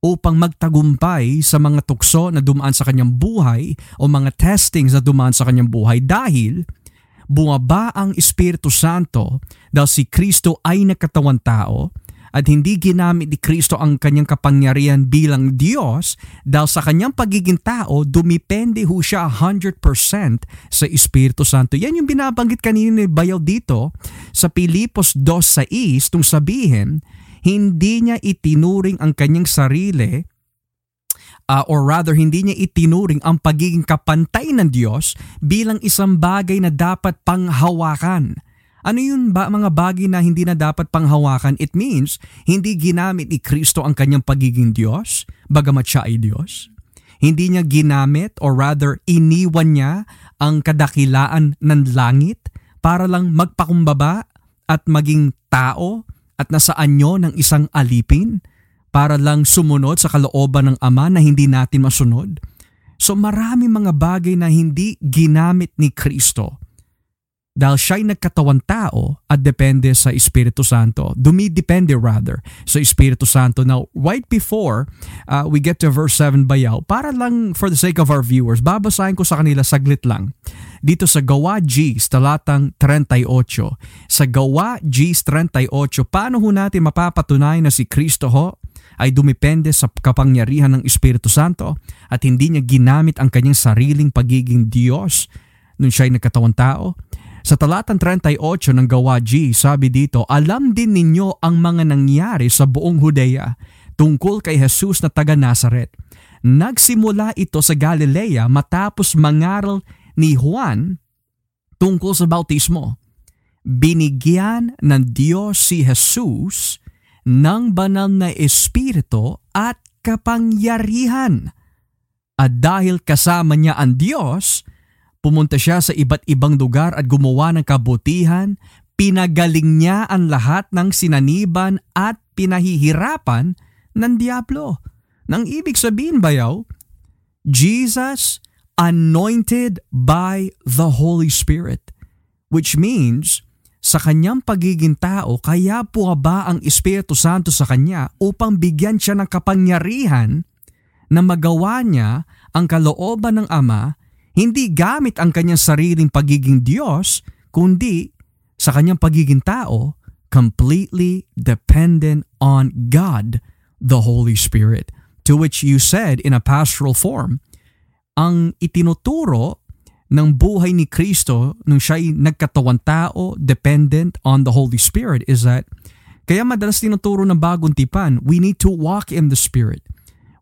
upang magtagumpay sa mga tukso na dumaan sa kanyang buhay o mga testings na dumaan sa kanyang buhay dahil bumaba ang Espiritu Santo dahil si Kristo ay nagkatawan tao at hindi ginamit ni Kristo ang kanyang kapangyarihan bilang Diyos dahil sa kanyang pagiging tao, dumipende ho siya 100% sa Espiritu Santo. Yan yung binabanggit kanina ni Bayaw dito sa Pilipos 2.6 tung sabihin, hindi niya itinuring ang kanyang sarili uh, or rather hindi niya itinuring ang pagiging kapantay ng Diyos bilang isang bagay na dapat panghawakan ano yun ba mga bagay na hindi na dapat panghawakan? It means hindi ginamit ni Kristo ang kanyang pagiging Diyos, bagamat siya ay Diyos. Hindi niya ginamit or rather iniwan niya ang kadakilaan ng langit para lang magpakumbaba at maging tao at nasa anyo ng isang alipin para lang sumunod sa kalooban ng Ama na hindi natin masunod. So marami mga bagay na hindi ginamit ni Kristo dahil siya'y nagkatawan tao at depende sa Espiritu Santo. Dumidepende rather sa Espiritu Santo. Now, right before uh, we get to verse 7 bayaw, para lang for the sake of our viewers, babasahin ko sa kanila saglit lang. Dito sa Gawa G, talatang 38. Sa Gawa G 38, paano ho natin mapapatunayan na si Kristo ho ay dumipende sa kapangyarihan ng Espiritu Santo at hindi niya ginamit ang kanyang sariling pagiging Diyos nung siya'y nagkatawang tao? Sa talatang 38 ng Gawa G, sabi dito, Alam din ninyo ang mga nangyari sa buong Hudea tungkol kay Jesus na taga Nazaret. Nagsimula ito sa Galilea matapos mangaral ni Juan tungkol sa bautismo. Binigyan ng Diyos si Jesus ng banal na espiritu at kapangyarihan. At dahil kasama niya ang Diyos, Pumunta siya sa iba't ibang lugar at gumawa ng kabutihan, pinagaling niya ang lahat ng sinaniban at pinahihirapan ng Diablo. Nang ibig sabihin bayaw, Jesus anointed by the Holy Spirit, which means sa kanyang pagiging tao, kaya po ba ang Espiritu Santo sa kanya upang bigyan siya ng kapangyarihan na magawa niya ang kalooban ng Ama hindi gamit ang kanyang sariling pagiging Diyos, kundi sa kanyang pagiging tao, completely dependent on God, the Holy Spirit. To which you said in a pastoral form, ang itinuturo ng buhay ni Kristo nung siya'y nagkatawan tao, dependent on the Holy Spirit is that kaya madalas tinuturo ng bagong tipan, we need to walk in the Spirit.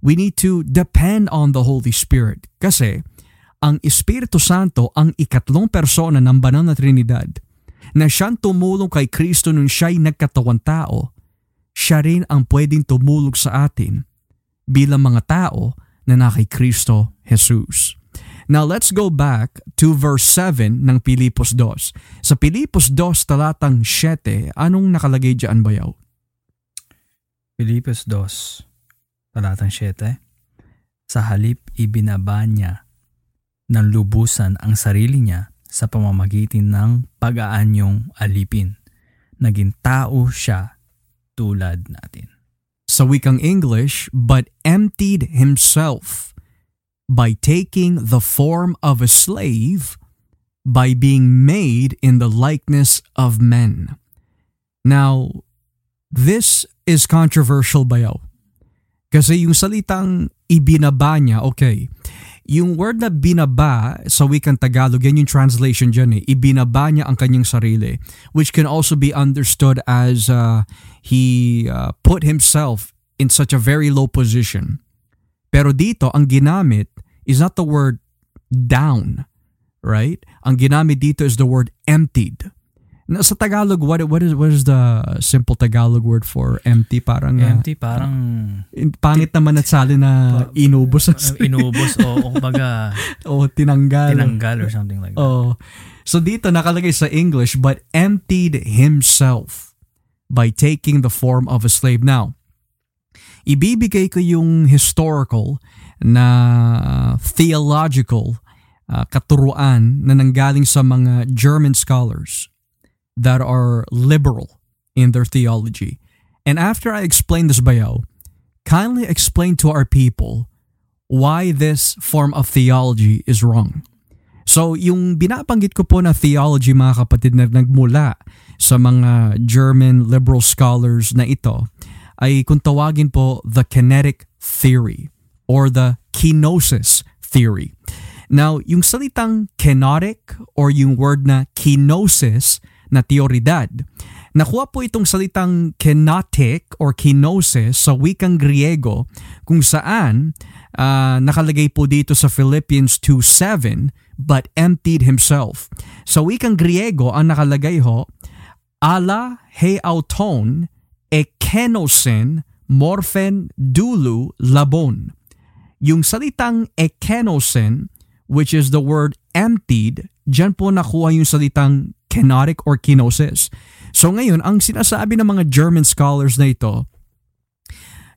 We need to depend on the Holy Spirit. Kasi ang Espiritu Santo ang ikatlong persona ng banal na Trinidad na siyang tumulong kay Kristo nung siya'y nagkatawan tao, siya rin ang pwedeng tumulong sa atin bilang mga tao na na kay Kristo Jesus. Now let's go back to verse 7 ng Pilipos 2. Sa Pilipos 2 talatang 7, anong nakalagay diyan bayaw? Filipos 2, talatang 7. Sa halip ibinaba niya ng lubusan ang sarili niya sa pamamagitan ng pag-aanyong alipin. Naging tao siya tulad natin. Sa wikang English, but emptied himself by taking the form of a slave by being made in the likeness of men. Now, this is controversial bayaw. Kasi yung salitang ibinaba niya, okay, yung word na binaba sa wikang Tagalog, yan yung translation dyan eh. Ibinaba niya ang kanyang sarili. Which can also be understood as uh, he uh, put himself in such a very low position. Pero dito, ang ginamit is not the word down, right? Ang ginamit dito is the word emptied. Na sa Tagalog, what what is what is the simple Tagalog word for empty? Parang uh, Empty, parang pangit naman at sali na inubos uh, <laughs> inubos o, o kumbaga <laughs> o tinanggal. tinanggal or something like that. Oh. So dito nakalagay sa English, but emptied himself by taking the form of a slave. Now, ibibigay ko yung historical na theological uh, katuruan na nanggaling sa mga German scholars that are liberal in their theology. And after I explain this bayaw, kindly explain to our people why this form of theology is wrong. So, yung binabanggit ko po na theology mga kapatid na nagmula sa mga German liberal scholars na ito ay kung tawagin po the kinetic theory or the kenosis theory. Now, yung salitang kenotic or yung word na kenosis na teoridad, nakuha po itong salitang kenotic or kenosis sa wikang Griego kung saan uh, nakalagay po dito sa Philippians 2.7 but emptied himself. Sa wikang Griego, ang nakalagay ho, ala he auton e kenosin morphen dulu labon. Yung salitang ekenosin, which is the word emptied, dyan po nakuha yung salitang kenotic or kenosis. So ngayon, ang sinasabi ng mga German scholars na ito,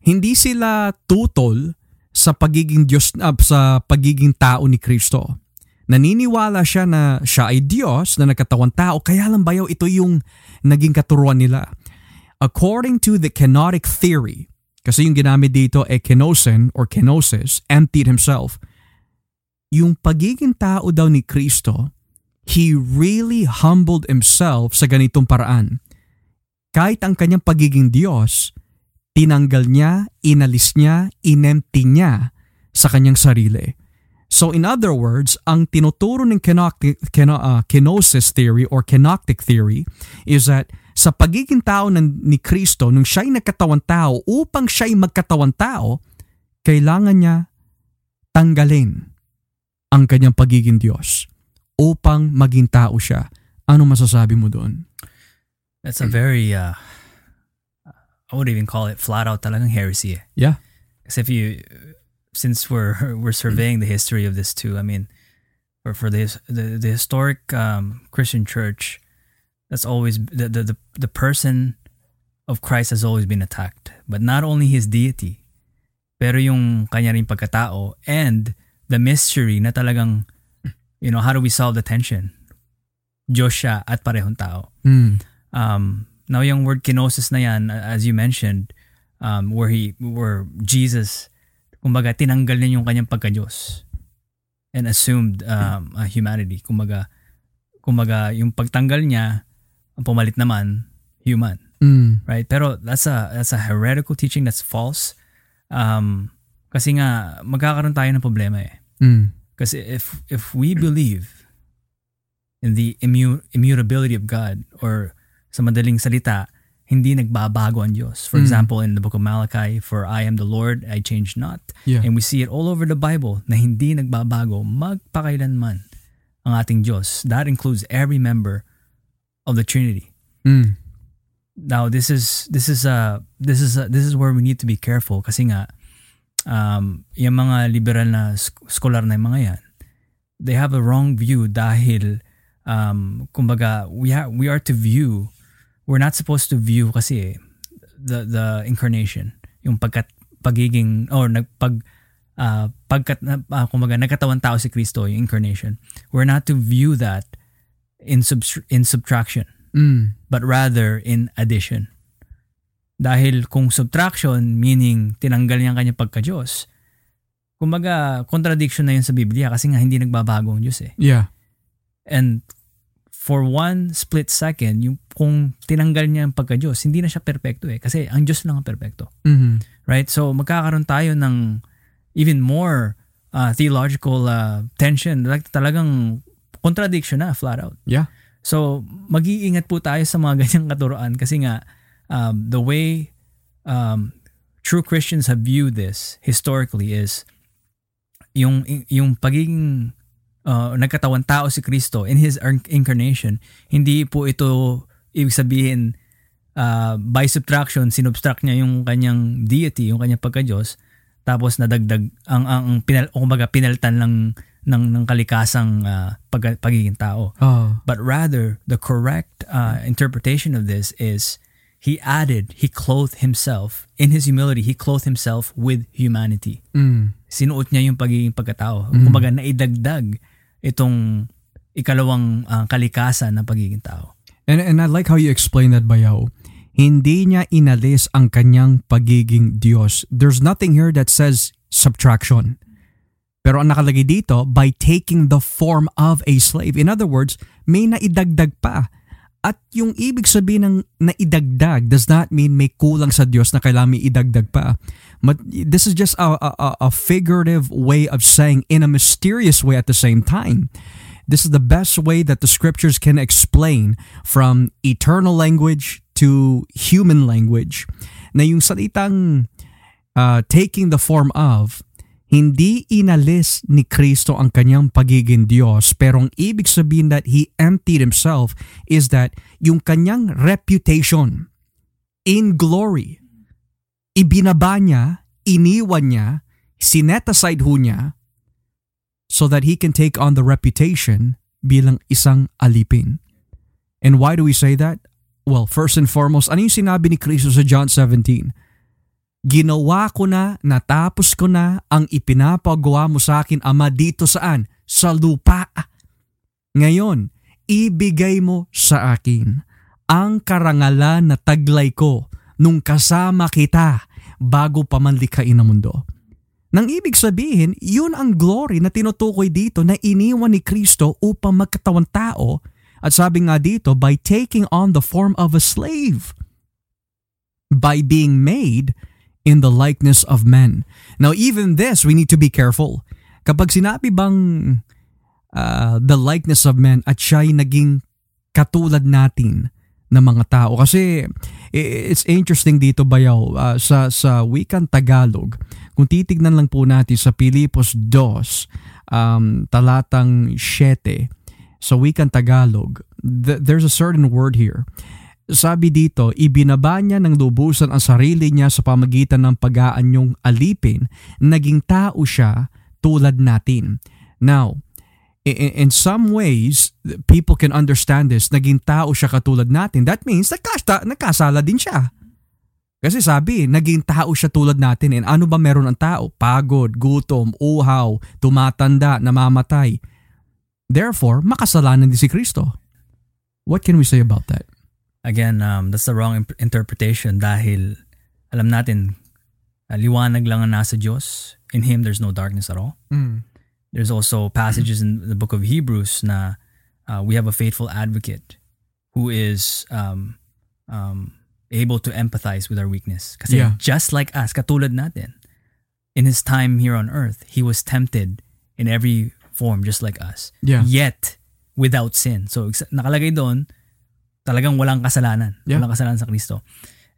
hindi sila tutol sa pagiging Diyos uh, sa pagiging tao ni Kristo. Naniniwala siya na siya ay Diyos na nagkatawang tao, kaya lang bayaw ito yung naging katuruan nila. According to the kenotic theory, kasi yung ginamit dito ay kenosin or kenosis, emptied himself, yung pagiging tao daw ni Kristo, he really humbled himself sa ganitong paraan. Kahit ang kanyang pagiging Diyos, tinanggal niya, inalis niya, inempty niya sa kanyang sarili. So in other words, ang tinuturo ng kenoctic, keno, uh, kenosis theory or kenoctic theory is that sa pagiging tao ng, ni Kristo, nung siya'y nagkatawan tao, upang siya'y magkatawan tao, kailangan niya tanggalin ang kanyang pagiging Diyos upang maging tao siya. Ano masasabi mo doon? That's a very, uh, I would even call it flat out talagang heresy. eh. Yeah. Because if you, since we're we're surveying the history of this too, I mean, for for the the, the historic um, Christian church, that's always the, the the the person of Christ has always been attacked, but not only his deity, pero yung kanya rin pagkatao and the mystery na talagang, you know, how do we solve the tension? Diyos siya at parehong tao. Mm. Um, now yung word kenosis na yan, as you mentioned, um, where he, where Jesus, kumbaga tinanggal niya yung kanyang pagka-Diyos and assumed um, a humanity. Kumbaga, kumbaga yung pagtanggal niya, ang pumalit naman, human. Mm. Right? Pero that's a, that's a heretical teaching that's false. Um, kasi nga, magkakaroon tayo ng problema eh. Mm. Kasi if if we believe in the immu- immutability of God or sa madaling salita, hindi nagbabago ang Diyos. For Mm. example, in the book of Malachi, for I am the Lord, I change not. Yeah. And we see it all over the Bible na hindi nagbabago magpakailanman ang ating Diyos. That includes every member of the Trinity. Mm. Now this is this is uh this is uh, this is where we need to be careful kasi nga um yung mga liberal na scholar na mga yan they have a wrong view dahil um kumbaga we ha- we are to view we're not supposed to view kasi the the incarnation, yung pagkat pagiging or nagpag uh, pagkat uh, kumaga nagkatawan tao si Kristo, yung incarnation. We're not to view that in sub in subtraction, Mm. but rather in addition. Dahil kung subtraction meaning tinanggal niya ang kanyang pagka-Diyos, kumbaga contradiction na yun sa Biblia kasi nga hindi nagbabago ang Diyos eh. Yeah. And for one split second, yung kung tinanggal niya ang pagka-Diyos, hindi na siya perpekto eh. Kasi ang Diyos lang ang perpekto. Mhm. Right? So magkakaroon tayo ng even more uh, theological uh, tension. Like talagang contradiction na, flat out. Yeah. So mag-iingat po tayo sa mga <laughs> ganyang katuroan kasi nga um, the way um, true Christians have viewed this historically is yung yung pagiging uh, nagkatawan tao si Kristo in his inc- incarnation hindi po ito ibig sabihin uh, by subtraction sinubtract niya yung kanyang deity yung kanyang pagka-Diyos tapos nadagdag ang ang, ang pinal o kumbaga pinaltan lang ng ng kalikasang uh, pag, pagiging tao Oh. but rather the correct uh, interpretation of this is he added he clothed himself in his humility he clothed himself with humanity Mm. sinuot niya yung pagiging pagkatao kumbaga naidagdag itong ikalawang uh, kalikasan ng pagiging tao And and I like how you explain that, Bayaw. Hindi niya inalis ang kanyang pagiging Diyos. There's nothing here that says subtraction. Pero ang nakalagay dito, by taking the form of a slave. In other words, may naidagdag pa. At yung ibig sabihin ng naidagdag does not mean may kulang sa Diyos na kailangan may idagdag pa. But this is just a, a, a- figurative way of saying in a mysterious way at the same time. This is the best way that the scriptures can explain from eternal language to human language. Na yung salitang uh, taking the form of, hindi inalis ni Kristo ang kanyang pagiging Diyos, pero ang ibig sabihin that He emptied Himself is that yung kanyang reputation in glory, ibinaba niya, iniwan niya, sinet aside ho niya, so that He can take on the reputation bilang isang alipin. And why do we say that? Well, first and foremost, ano yung sinabi ni Kristo sa John 17? Ginawa ko na, natapos ko na ang ipinapagawa mo sa akin, Ama, dito saan? Sa lupa. Ngayon, ibigay mo sa akin ang karangalan na taglay ko nung kasama kita bago pa man likhain ang mundo. Nang ibig sabihin, yun ang glory na tinutukoy dito na iniwan ni Kristo upang magkatawang tao at sabi nga dito, by taking on the form of a slave. By being made in the likeness of men. Now even this, we need to be careful. Kapag sinabi bang uh, the likeness of men at siya'y naging katulad natin na mga tao. Kasi it's interesting dito bayaw uh, sa sa wikang Tagalog. Kung titignan lang po natin sa Pilipos 2 um, talatang 7 sa wikang Tagalog, th- there's a certain word here. Sabi dito, ibinaba niya ng lubusan ang sarili niya sa pamagitan ng pag-aanyong alipin, naging tao siya tulad natin. Now, in some ways, people can understand this, naging tao siya katulad natin. That means, nagkasta, nagkasala din siya. Kasi sabi, naging tao siya tulad natin. And ano ba meron ang tao? Pagod, gutom, uhaw, tumatanda, namamatay. Therefore, makasalanan din si Kristo. What can we say about that? Again um, that's the wrong interpretation dahil alam natin uh, liwanag lang ang nasa Diyos in Him there's no darkness at all There's also passages in the book of Hebrews na uh, we have a faithful advocate who is um, um, able to empathize with our weakness. Kasi Yeah. just like us, katulad natin, in his time here on earth, he was tempted in every form just like us. Yeah. Yet, without sin. So, nakalagay doon, talagang walang kasalanan. Yeah. Walang kasalanan sa Kristo.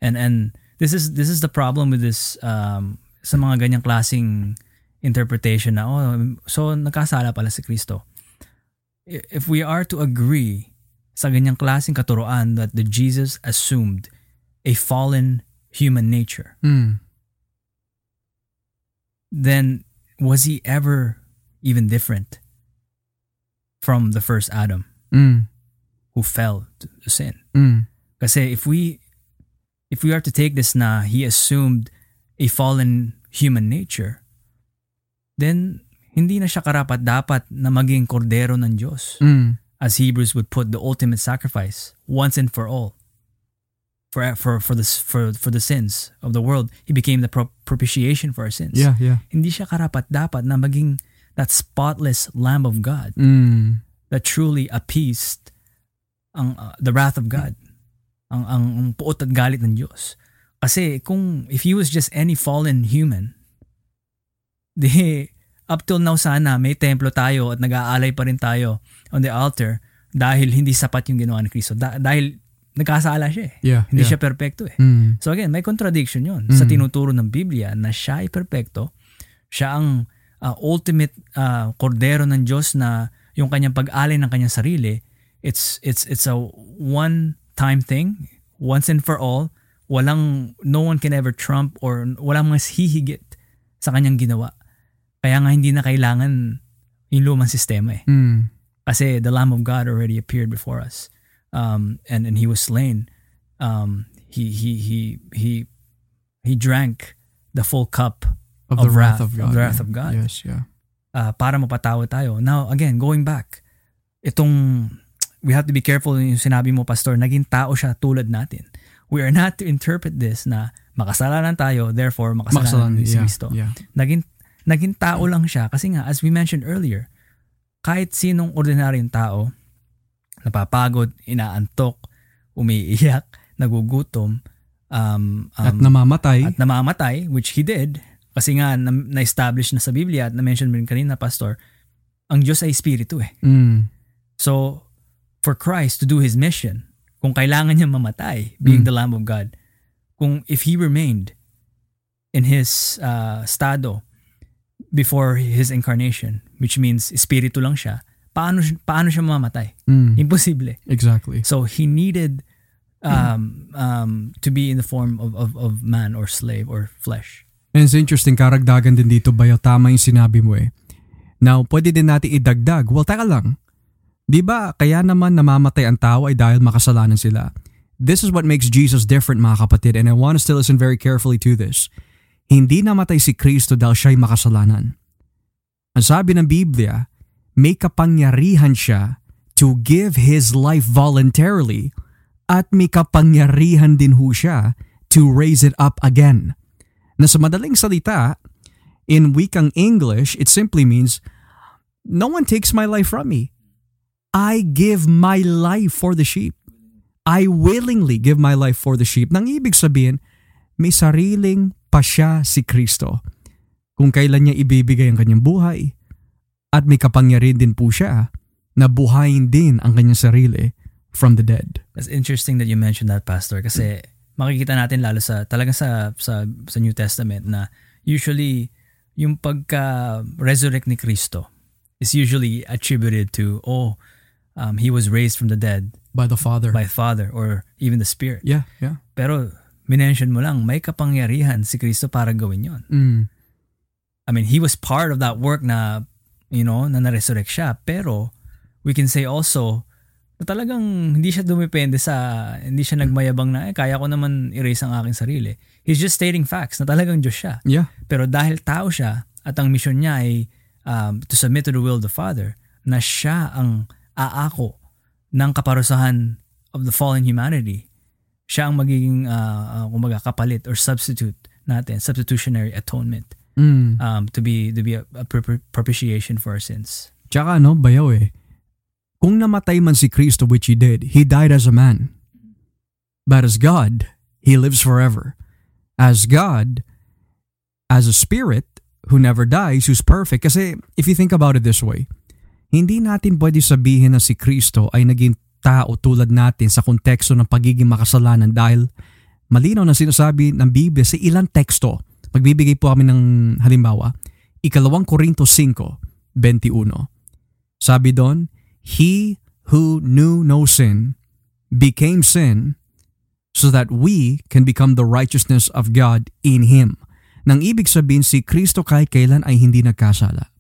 And and this is this is the problem with this um, sa mga ganyang klasing interpretation na oh so nagkasala pala si Kristo. If we are to agree sa ganyang klaseng katuroan that the Jesus assumed a fallen human nature, Mm. then was he ever even different from the first Adam Mm. Who fell to sin? Mm. Kasi if we if we are to take this na he assumed a fallen human nature, then hindi na siya karapat dapat na maging kordero ng Diyos. Mm. As Hebrews would put the ultimate sacrifice once and for all. For for for the for for the sins of the world, he became the pro- propitiation for our sins. Yeah, yeah. Hindi siya karapat dapat na maging that spotless lamb of God Mm. that truly appeased ang uh, the wrath of God. Ang ang, ang puot at galit ng Diyos. Kasi kung if he was just any fallen human, <laughs> di up till now sana may templo tayo at nag-aalay pa rin tayo on the altar dahil hindi sapat yung ginawa ni Kristo. Da- dahil nagkasala siya eh. Yeah, Hindi yeah. siya perpekto eh. Mm. So again, may contradiction yun sa Mm. tinuturo ng Biblia na siya ay perpekto. Siya ang uh, ultimate uh, kordero ng Diyos na yung kanyang pag-alay ng kanyang sarili, it's it's it's a one time thing, once and for all. Walang no one can ever trump or walang mas hihigit sa kanyang ginawa. Kaya nga hindi na kailangan yung lumang sistema eh. Mm. Kasi the Lamb of God already appeared before us. Um, and, and he was slain. Um, he, he, he, he, he drank the full cup Of, Of the wrath, wrath, of God. of the wrath yeah. of God. Yes, yeah. uh, para mapatawad tayo. Now, again, going back, itong, we have to be careful yung sinabi mo, Pastor, naging tao siya tulad natin. We are not to interpret this na makasalanan tayo, therefore makasalanan Makasalanan, si yeah, Kristo. yeah. Naging, naging tao lang siya kasi nga, as we mentioned earlier, kahit sinong ordinaryong tao, napapagod, inaantok, umiiyak, nagugutom, um, um, At namamatay. at namamatay, which he did, kasi nga na- na-establish na sa Biblia at na-mention mo rin kanina, Pastor, ang Diyos ay Espiritu eh. mm. So, for Christ to do His mission, kung kailangan niya mamatay, being Mm. the Lamb of God, kung if He remained in His uh, estado before His incarnation, which means Espiritu lang siya, paano, paano siya mamamatay? Mm. Imposible. Exactly. So he needed um, um, to be in the form of, of, of man or slave or flesh. And it's interesting, karagdagan din dito, Bayo, tama yung sinabi mo eh. Now, pwede din natin idagdag. Well, taka lang. Di ba, kaya naman namamatay ang tao ay dahil makasalanan sila. This is what makes Jesus different, mga kapatid, and I want us to listen very carefully to this. Hindi namatay si Kristo dahil siya'y makasalanan. Ang sabi ng Biblia, may kapangyarihan siya to give His life voluntarily at may kapangyarihan din ho siya to raise it up again na sa madaling salita, in wikang English, it simply means, no one takes my life from me. I give my life for the sheep. I willingly give my life for the sheep. Nang ibig sabihin, may sariling pa siya si Kristo. Kung kailan niya ibibigay ang kanyang buhay. At may kapangyarihan din po siya na buhayin din ang kanyang sarili from the dead. That's interesting that you mentioned that, Pastor, kasi makikita natin lalo sa talaga sa sa sa New Testament na usually yung pagka-resurrect ni Kristo is usually attributed to oh um, he was raised from the dead By the Father. by Father or even the Spirit. yeah, yeah. Pero minention mo lang may kapangyarihan si Kristo para gawin 'yon. Mm. I mean, he was part of that work na, you know, na na-resurrect siya. Pero, we can say also, na talagang hindi siya dumepende sa, hindi siya nagmayabang na, eh, kaya ko naman erase ang aking sarili. He's just stating facts na talagang Diyos siya. Yeah. Pero dahil tao siya, at ang mission niya ay um, to submit to the will of the Father, na siya ang aako ng kaparusahan of the fallen humanity. Siya ang magiging, uh, uh, kumbaga, kapalit or substitute natin, substitutionary atonement Mm. um, to be to be a, a pro- propitiation for our sins. Tsaka ano, bayaw eh. Kung namatay man si Kristo, which He did, He died as a man. But as God, He lives forever. As God, as a spirit who never dies, who's perfect. Kasi if you think about it this way, hindi natin pwede sabihin na si Kristo ay naging tao tulad natin sa konteksto ng pagiging makasalanan dahil malinaw na sinasabi ng Biblia sa ilang teksto. Magbibigay po kami ng halimbawa. Ikalawang Korinto 5, 21. Sabi doon, He who knew no sin became sin so that we can become the righteousness of God in Him. Nang ibig sabihin si Kristo kahit kailan ay hindi nagkasala.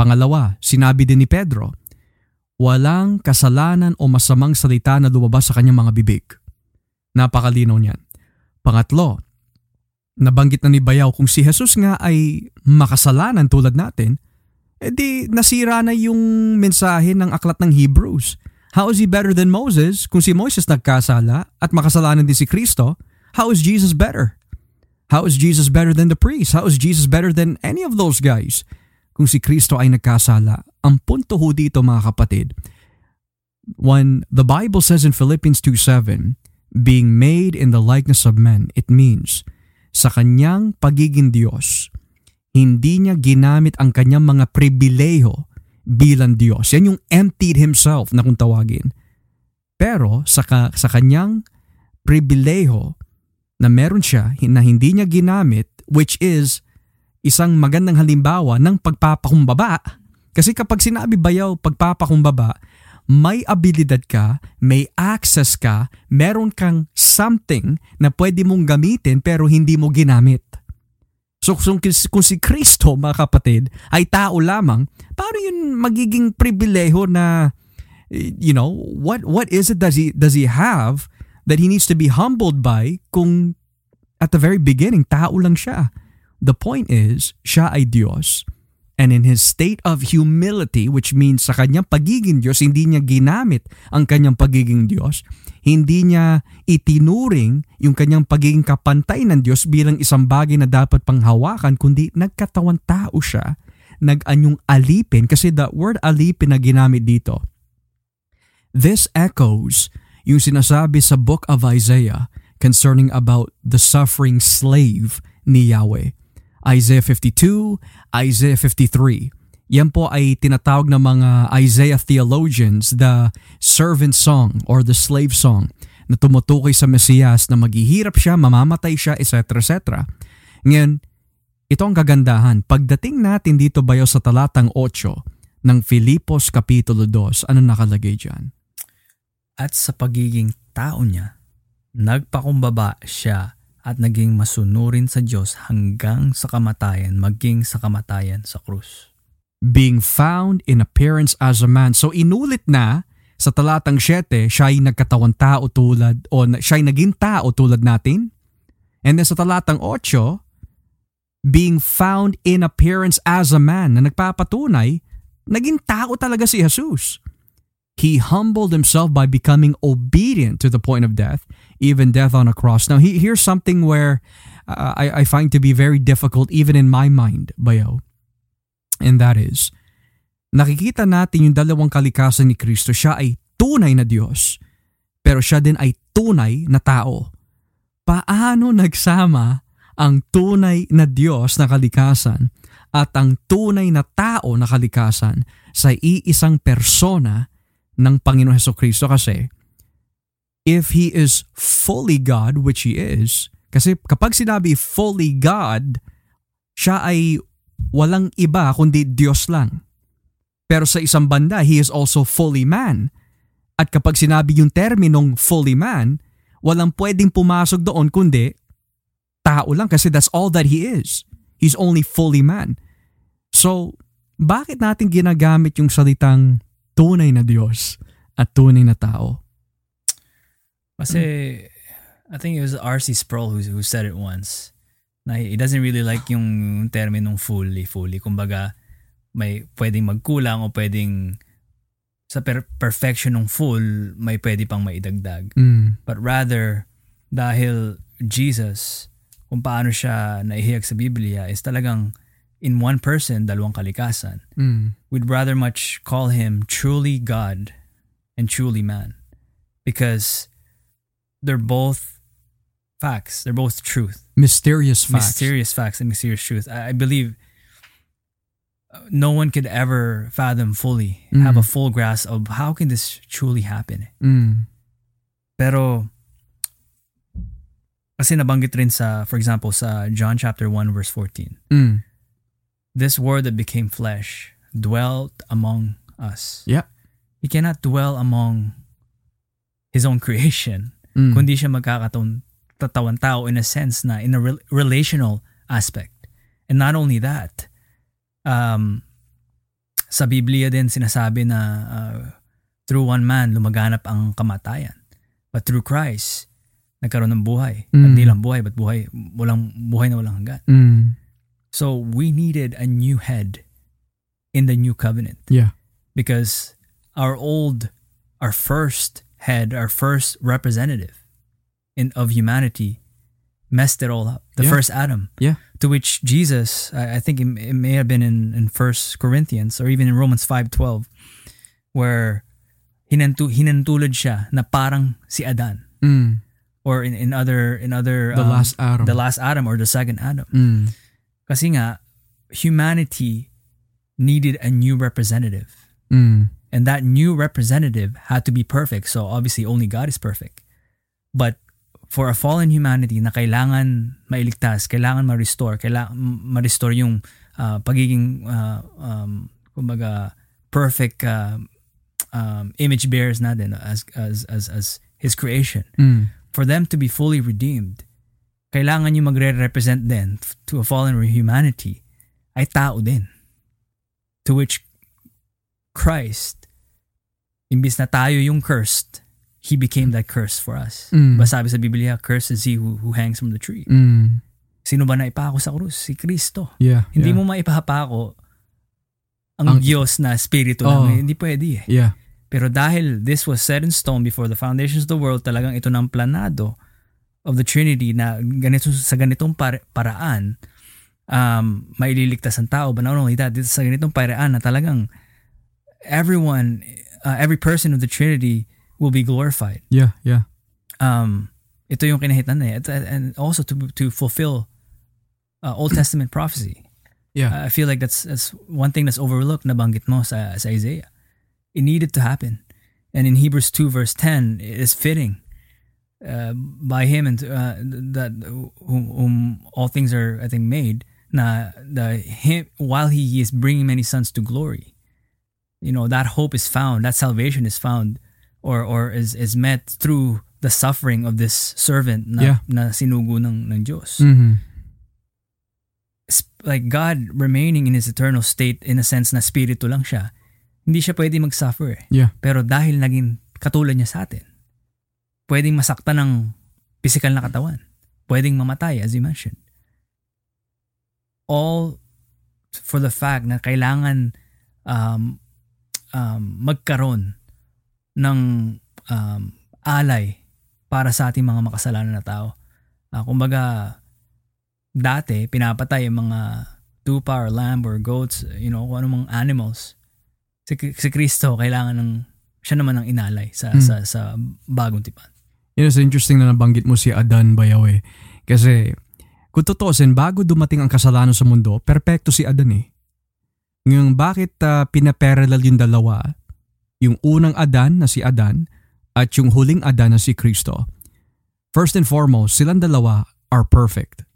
Pangalawa, sinabi din ni Pedro, walang kasalanan o masamang salita na lumabas sa kanyang mga bibig. Napakalinaw niyan. Pangatlo, nabanggit na ni Bayaw kung si Jesus nga ay makasalanan tulad natin, edi nasira na yung mensahe ng aklat ng Hebrews. How is he better than Moses? Kung si Moses nagkasala at makasalanan din si Kristo, how is Jesus better? How is Jesus better than the priest? How is Jesus better than any of those guys? Kung si Kristo ay nagkasala, ang punto ho dito mga kapatid, when the Bible says in Philippians 2.7, being made in the likeness of men, it means sa kanyang pagiging Diyos, hindi niya ginamit ang kanyang mga pribileho bilang Diyos. Yan yung emptied himself na kung tawagin. Pero sa, ka, sa kanyang pribileho na meron siya na hindi niya ginamit, which is isang magandang halimbawa ng pagpapakumbaba. Kasi kapag sinabi bayaw pagpapakumbaba, may abilidad ka, may access ka, meron kang something na pwede mong gamitin pero hindi mo ginamit. So kung, kung si Kristo mga kapatid ay tao lamang, paano yun magiging pribileho na you know, what what is it does he does he have that he needs to be humbled by kung at the very beginning tao lang siya. The point is, siya ay Diyos And in his state of humility, which means sa kanyang pagiging Diyos, hindi niya ginamit ang kanyang pagiging Diyos, hindi niya itinuring yung kanyang pagiging kapantay ng Diyos bilang isang bagay na dapat panghawakan, kundi nagkatawan tao siya, nag-anyong alipin, kasi the word alipin na ginamit dito. This echoes yung sinasabi sa book of Isaiah concerning about the suffering slave ni Yahweh. Isaiah 52, Isaiah 53. Yan po ay tinatawag ng mga Isaiah theologians the servant song or the slave song na tumutukoy sa Mesiyas na maghihirap siya, mamamatay siya, etc. etc. Ngayon, ito ang kagandahan. Pagdating natin dito bayo sa talatang 8 ng Filipos Kapitulo 2, ano nakalagay dyan? At sa pagiging tao niya, nagpakumbaba siya at naging masunurin sa Diyos hanggang sa kamatayan, maging sa kamatayan sa krus. Being found in appearance as a man. So inulit na sa talatang 7, siya ay nagkatawang tao tulad o siya ay naging tao tulad natin. And then sa talatang 8, being found in appearance as a man na nagpapatunay, naging tao talaga si Jesus. He humbled himself by becoming obedient to the point of death, even death on a cross. Now, he, here's something where uh, I, I find to be very difficult, even in my mind, Bayo. And that is, nakikita natin yung dalawang kalikasan ni Kristo. Siya ay tunay na Diyos, pero siya din ay tunay na tao. Paano nagsama ang tunay na Diyos na kalikasan at ang tunay na tao na kalikasan sa iisang persona ng Panginoon Heso Kristo kasi if He is fully God, which He is, kasi kapag sinabi fully God, siya ay walang iba kundi Diyos lang. Pero sa isang banda, He is also fully man. At kapag sinabi yung terminong fully man, walang pwedeng pumasok doon kundi tao lang kasi that's all that He is. He's only fully man. So, bakit natin ginagamit yung salitang tunay na Diyos at tunay na tao. Kasi, I think it was R.C. Sproul who, who said it once. Na he doesn't really like yung terminong fully, fully. Kumbaga, may pwedeng magkulang o pwedeng sa per- perfection ng full, may pwede pang maidagdag. Mm. But rather, dahil Jesus, kung paano siya naihiyag sa Biblia, is talagang in one person, dalawang kalikasan. Mm. We'd rather much call him truly God and truly man because they're both facts. They're both truth. Mysterious facts. Mysterious facts and mysterious truth. I, I believe uh, no one could ever fathom fully, Mm. have a full grasp of how can this truly happen. Mm. Pero kasi nabanggit rin sa, for example, sa John chapter 1 verse 14. Mm. this word that became flesh dwelt among us. Yeah. He cannot dwell among his own creation, Mm. kundi siya magkakatawan tatawan tao in a sense na in a re- relational aspect. And not only that, um, sa Biblia din sinasabi na uh, through one man lumaganap ang kamatayan. But through Christ, nagkaroon ng buhay. Mm. At di lang buhay, but buhay, walang, buhay na walang hanggan. Mm. So we needed a new head in the new covenant Yeah. because our old, our first head, our first representative in of humanity messed it all up. The Yeah. first Adam. Yeah. To which Jesus, I, I think it, it may have been in, in First Corinthians or even in Romans 5.12 where hinantu, hinantulad siya na parang si Adan. Mm. Or in, in other, in other, The um, last Adam. the last Adam or the second Adam. Mm. Kasi nga, humanity needed a new representative. Mm. And that new representative had to be perfect. So obviously only God is perfect. But for a fallen humanity na kailangan mailigtas, kailangan ma-restore, kailangan ma-restore yung uh, pagiging uh, um, kumbaga perfect uh, um, image bearers natin as as as as his creation. Mm. For them to be fully redeemed, kailangan yung magre-represent din to a fallen humanity ay tao din. To which Christ, imbis na tayo yung cursed, He became that curse for us. Mm. Ba sabi sa Biblia, cursed is he who, who hangs from the tree. Mm. Sino ba na ipako sa krus? Si Kristo. Yeah. Hindi yeah. mo maipapako ang, Ang- Diyos na spirito Oh. lang. Hindi pwede eh. Yeah. Pero dahil this was set in stone before the foundations of the world, talagang ito ng planado of the Trinity na ganito sa ganitong par- paraan um, maililigtas ang tao. But not only that, dito sa ganitong paraan na talagang everyone, uh, every person of the Trinity will be glorified. Yeah. Yeah. Um, ito yung kinahitan na eh. And also to to fulfill uh, Old Testament prophecy. Yeah. I feel like that's that's one thing that's overlooked nabanggit mo sa, sa Isaiah. It needed to happen. And in Hebrews 2 verse 10, it is fitting uh, by him and uh, that whom, whom all things are I think made na the him while he is bringing many sons to glory. You know, that hope is found, that salvation is found or or is is met through the suffering of this servant na, Yeah. na sinugo ng ng Diyos Mm-hmm. like God remaining in his eternal state in a sense na spirito lang siya, hindi siya pwede mag-suffer eh. Yeah. Pero dahil naging katulad niya sa atin, pwedeng masaktan ng physical na katawan. Pwedeng mamatay as you mentioned. All for the fact na kailangan um, um, magkaroon ng um, alay para sa ating mga makasalanan na tao. Ah, kumbaga, dati, pinapatay yung mga tupa or lamb or goats, you know, kung mga animals. Si, si Kristo, kailangan ng, siya naman ang inalay sa, Mm. sa, sa bagong tipan. You know, it's interesting na nabanggit mo si Adan Bayaw eh. Kasi kung tutusin, bago dumating ang kasalanan sa mundo, perpekto si Adan eh. Ngayon, bakit uh, pinaparallel yung dalawa? Yung unang Adan na si Adan at yung huling Adan na si Kristo. First and foremost, silang dalawa are perfect.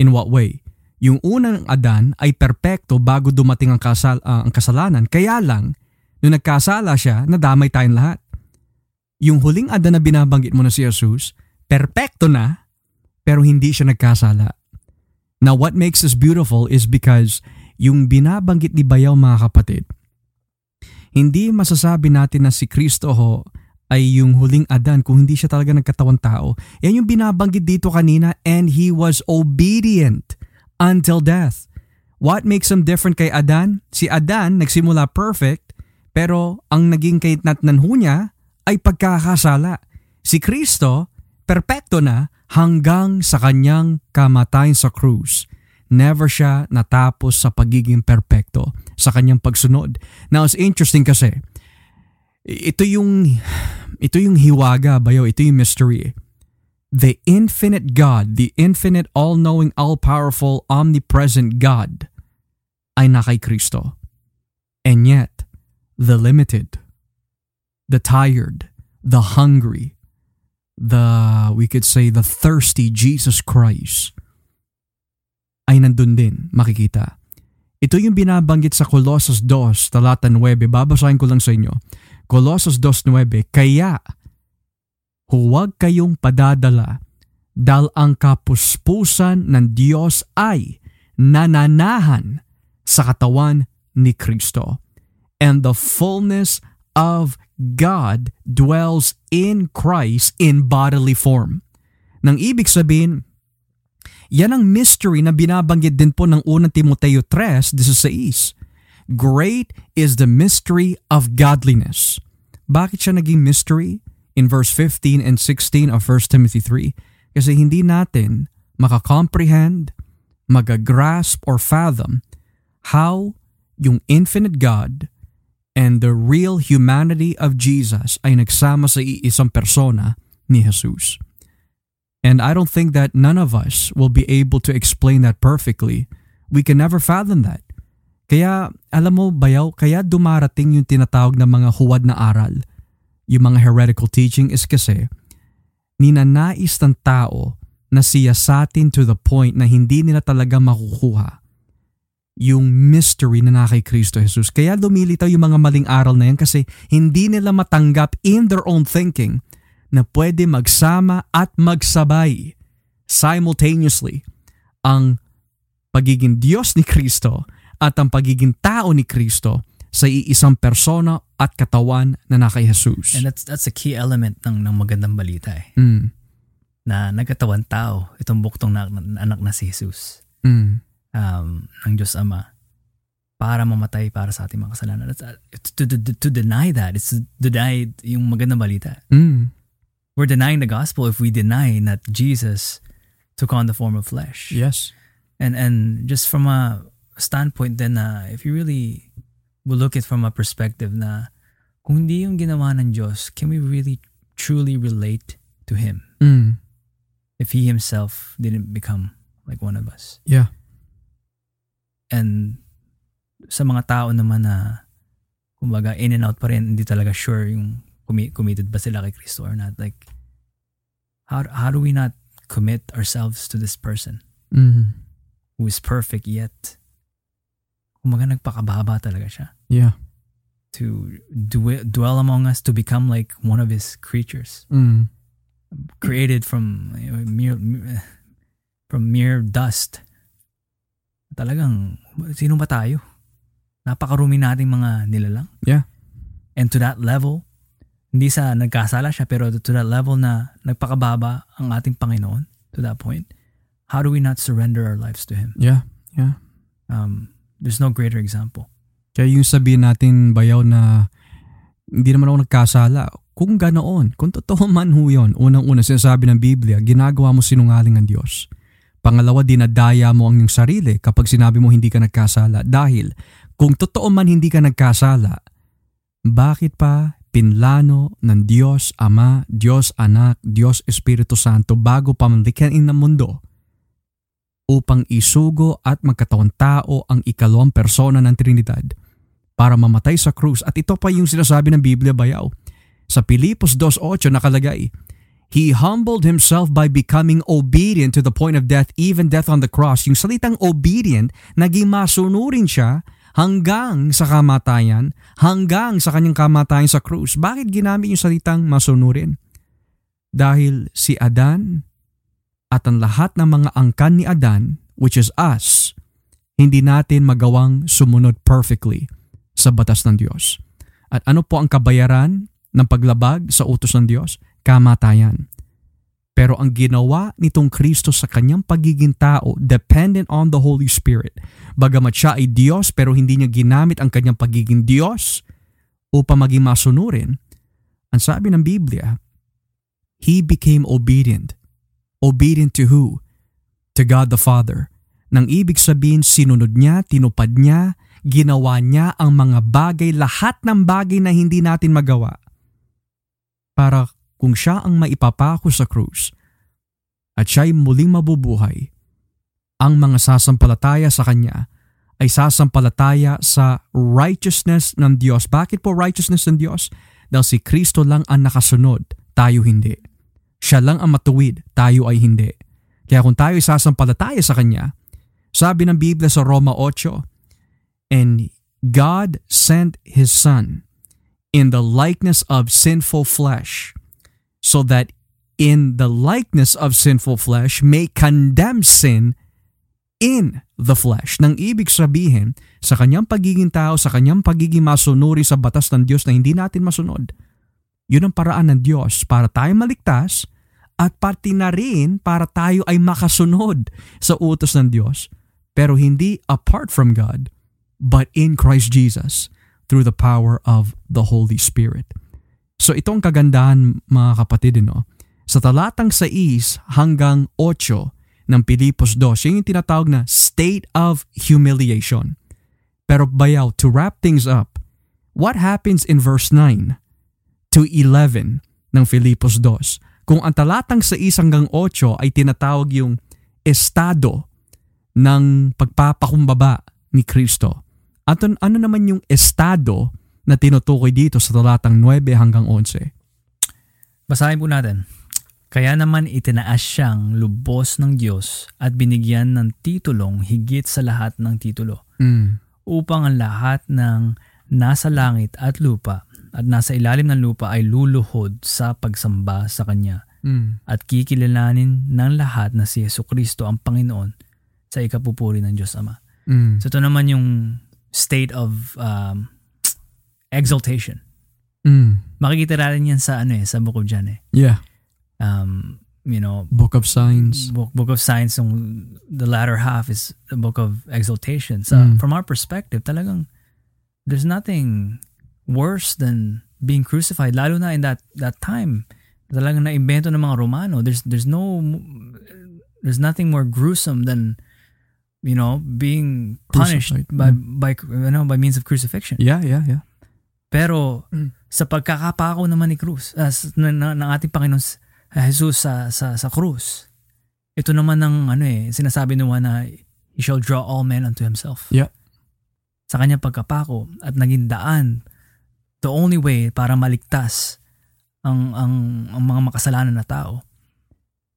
In what way? Yung unang Adan ay perpekto bago dumating ang, kasal, ah, ang kasalanan. Kaya lang, nung nagkasala siya, nadamay tayong lahat yung huling Adan na binabanggit mo na si Jesus, perpekto na, pero hindi siya nagkasala. Now what makes this beautiful is because yung binabanggit ni Bayaw mga kapatid, hindi masasabi natin na si Kristo ho ay yung huling Adan kung hindi siya talaga nagkatawang tao. Yan yung binabanggit dito kanina and he was obedient until death. What makes him different kay Adan? Si Adan nagsimula perfect pero ang naging kaitnatnan ho niya ay pagkakasala. Si Kristo, perpekto na hanggang sa kanyang kamatayan sa krus. Never siya natapos sa pagiging perpekto sa kanyang pagsunod. Now, it's interesting kasi, ito yung, ito yung hiwaga, bayo, ito yung mystery. The infinite God, the infinite, all-knowing, all-powerful, omnipresent God ay na kay Kristo. And yet, the limited, the tired, the hungry, the, we could say, the thirsty Jesus Christ ay nandun din, makikita. Ito yung binabanggit sa Colossus 2, talata 9. Babasahin ko lang sa inyo. Colossus 2.9, Kaya, huwag kayong padadala dahil ang kapuspusan ng Diyos ay nananahan sa katawan ni Kristo. And the fullness of God dwells in Christ in bodily form. Nang ibig sabihin, yan ang mystery na binabanggit din po ng unang Timoteo 3.16. Great is the mystery of godliness. Bakit siya naging mystery? In verse 15 and 16 of 1 Timothy 3. Kasi hindi natin makakomprehend, magagrasp or fathom how yung infinite God and the real humanity of Jesus ay nagsama sa iisang persona ni Jesus. And I don't think that none of us will be able to explain that perfectly. We can never fathom that. Kaya, alam mo, bayaw, kaya dumarating yung tinatawag na mga huwad na aral, yung mga heretical teaching is kasi, ninanais ng tao na siyasatin to the point na hindi nila talaga makukuha yung mystery na na kay Kristo Jesus. Kaya lumilitaw yung mga maling aral na yan kasi hindi nila matanggap in their own thinking na pwede magsama at magsabay simultaneously ang pagiging Diyos ni Kristo at ang pagiging tao ni Kristo sa iisang persona at katawan na na kay Jesus. And that's that's a key element ng ng magandang balita eh. Mm. Na nagkatawan tao itong buktong na, na, anak na si Jesus. Mm. Um, ng Diyos Ama para mamatay para sa ating mga kasalanan. That's, uh, to, to, to, to deny that, it's to deny yung magandang balita. Mm. We're denying the gospel if we deny that Jesus took on the form of flesh. Yes. And and just from a standpoint then na if you really will look at from a perspective na kung hindi yung ginawa ng Diyos, can we really truly relate to Him Mm. if He Himself didn't become like one of us? Yeah. And sa mga tao naman na kumbaga in and out pa rin, hindi talaga sure yung committed ba sila kay Kristo or not. Like, how, how do we not commit ourselves to this person Mm. who is perfect yet kumbaga nagpakababa talaga siya Yeah. to dwe- dwell among us to become like one of his creatures Mm. created from you know, mere, mere- from mere dust talagang sino ba tayo napakarumi nating mga nilalang Yeah. and to that level hindi sa nagkasala siya pero to that level na nagpakababa ang ating Panginoon to that point how do we not surrender our lives to him Yeah. Yeah. um, there's no greater example Kaya yung sabihin natin, bayaw, na hindi naman ako nagkasala. Kung ganoon, kung totoo man ho yun, unang-una sinasabi ng Biblia, ginagawa mo sinungaling ang Diyos. Pangalawa, dinadaya mo ang iyong sarili kapag sinabi mo hindi ka nagkasala. Dahil kung totoo man hindi ka nagkasala, bakit pa pinlano ng Diyos Ama, Diyos Anak, Diyos Espiritu Santo bago pamalikin ng mundo upang isugo at magkatawang tao ang ikalawang persona ng Trinidad para mamatay sa krus. At ito pa yung sinasabi ng Biblia bayaw. Sa Pilipos 2.8 nakalagay, He humbled himself by becoming obedient to the point of death, even death on the cross. Yung salitang obedient, naging masunurin siya hanggang sa kamatayan, hanggang sa kanyang kamatayan sa krus. Bakit ginamit yung salitang masunurin? Dahil si Adan at ang lahat ng mga angkan ni Adan, which is us, hindi natin magawang sumunod perfectly sa batas ng Diyos. At ano po ang kabayaran ng paglabag sa utos ng Diyos? Kamatayan. Pero ang ginawa nitong Kristo sa kanyang pagiging tao, dependent on the Holy Spirit, bagamat siya ay Diyos pero hindi niya ginamit ang kanyang pagiging Diyos upang maging masunurin, ang sabi ng Biblia, He became obedient. Obedient to who? To God the Father. Nang ibig sabihin, sinunod niya, tinupad niya, ginawa niya ang mga bagay, lahat ng bagay na hindi natin magawa. Para kung siya ang maipapako sa krus at siya'y muling mabubuhay, ang mga sasampalataya sa kanya ay sasampalataya sa righteousness ng Diyos. Bakit po righteousness ng Diyos? Dahil si Kristo lang ang nakasunod, tayo hindi. Siya lang ang matuwid, tayo ay hindi. Kaya kung tayo ay sasampalataya sa Kanya, sabi ng Biblia sa Roma 8, And God sent His Son in the likeness of sinful flesh, so that in the likeness of sinful flesh may condemn sin in the flesh. Nang ibig sabihin, sa kanyang pagiging tao, sa kanyang pagiging masunuri sa batas ng Diyos na hindi natin masunod, yun ang paraan ng Diyos para tayo maligtas at pati na rin para tayo ay makasunod sa utos ng Diyos. Pero hindi apart from God, but in Christ Jesus through the power of the Holy Spirit. So itong kagandahan mga kapatid, no? sa talatang 6 hanggang 8 ng Pilipos 2, yung tinatawag na state of humiliation. Pero bayaw, to wrap things up, what happens in verse 9 to 11 ng Filipos 2? Kung ang talatang 6 hanggang 8 ay tinatawag yung estado ng pagpapakumbaba ni Kristo. At ano naman yung estado na tinutukoy dito sa talatang 9 hanggang 11? Basahin po natin. Kaya naman itinaas siyang lubos ng Diyos at binigyan ng titulong higit sa lahat ng titulo. Mm. Upang ang lahat ng nasa langit at lupa at nasa ilalim ng lupa ay luluhod sa pagsamba sa Kanya Mm. at kikilalanin ng lahat na si Yesu Kristo ang Panginoon sa ikapupuri ng Diyos Ama. Mm. So ito naman yung state of um, exaltation. Mm. Makikita natin yan sa ano eh, sa Book of John eh. Yeah. Um, you know, Book of Signs. book, book of Signs, yung the latter half is the book of exaltation. So Mm. from our perspective, talagang there's nothing worse than being crucified. Lalo na in that that time, talagang naimbento ng mga Romano. There's there's no there's nothing more gruesome than you know being punished Crucified, by by you know by means of crucifixion. Yeah, yeah, yeah. Pero Mm. sa pagkakapako naman ni Cruz, uh, ng, ng ating Panginoon uh, Jesus sa, sa, sa krus, ito naman ng ano eh, sinasabi nawa na He shall draw all men unto Himself. Yeah. Sa kanyang pagkapako at naging daan, the only way para maligtas ang, ang, ang mga makasalanan na tao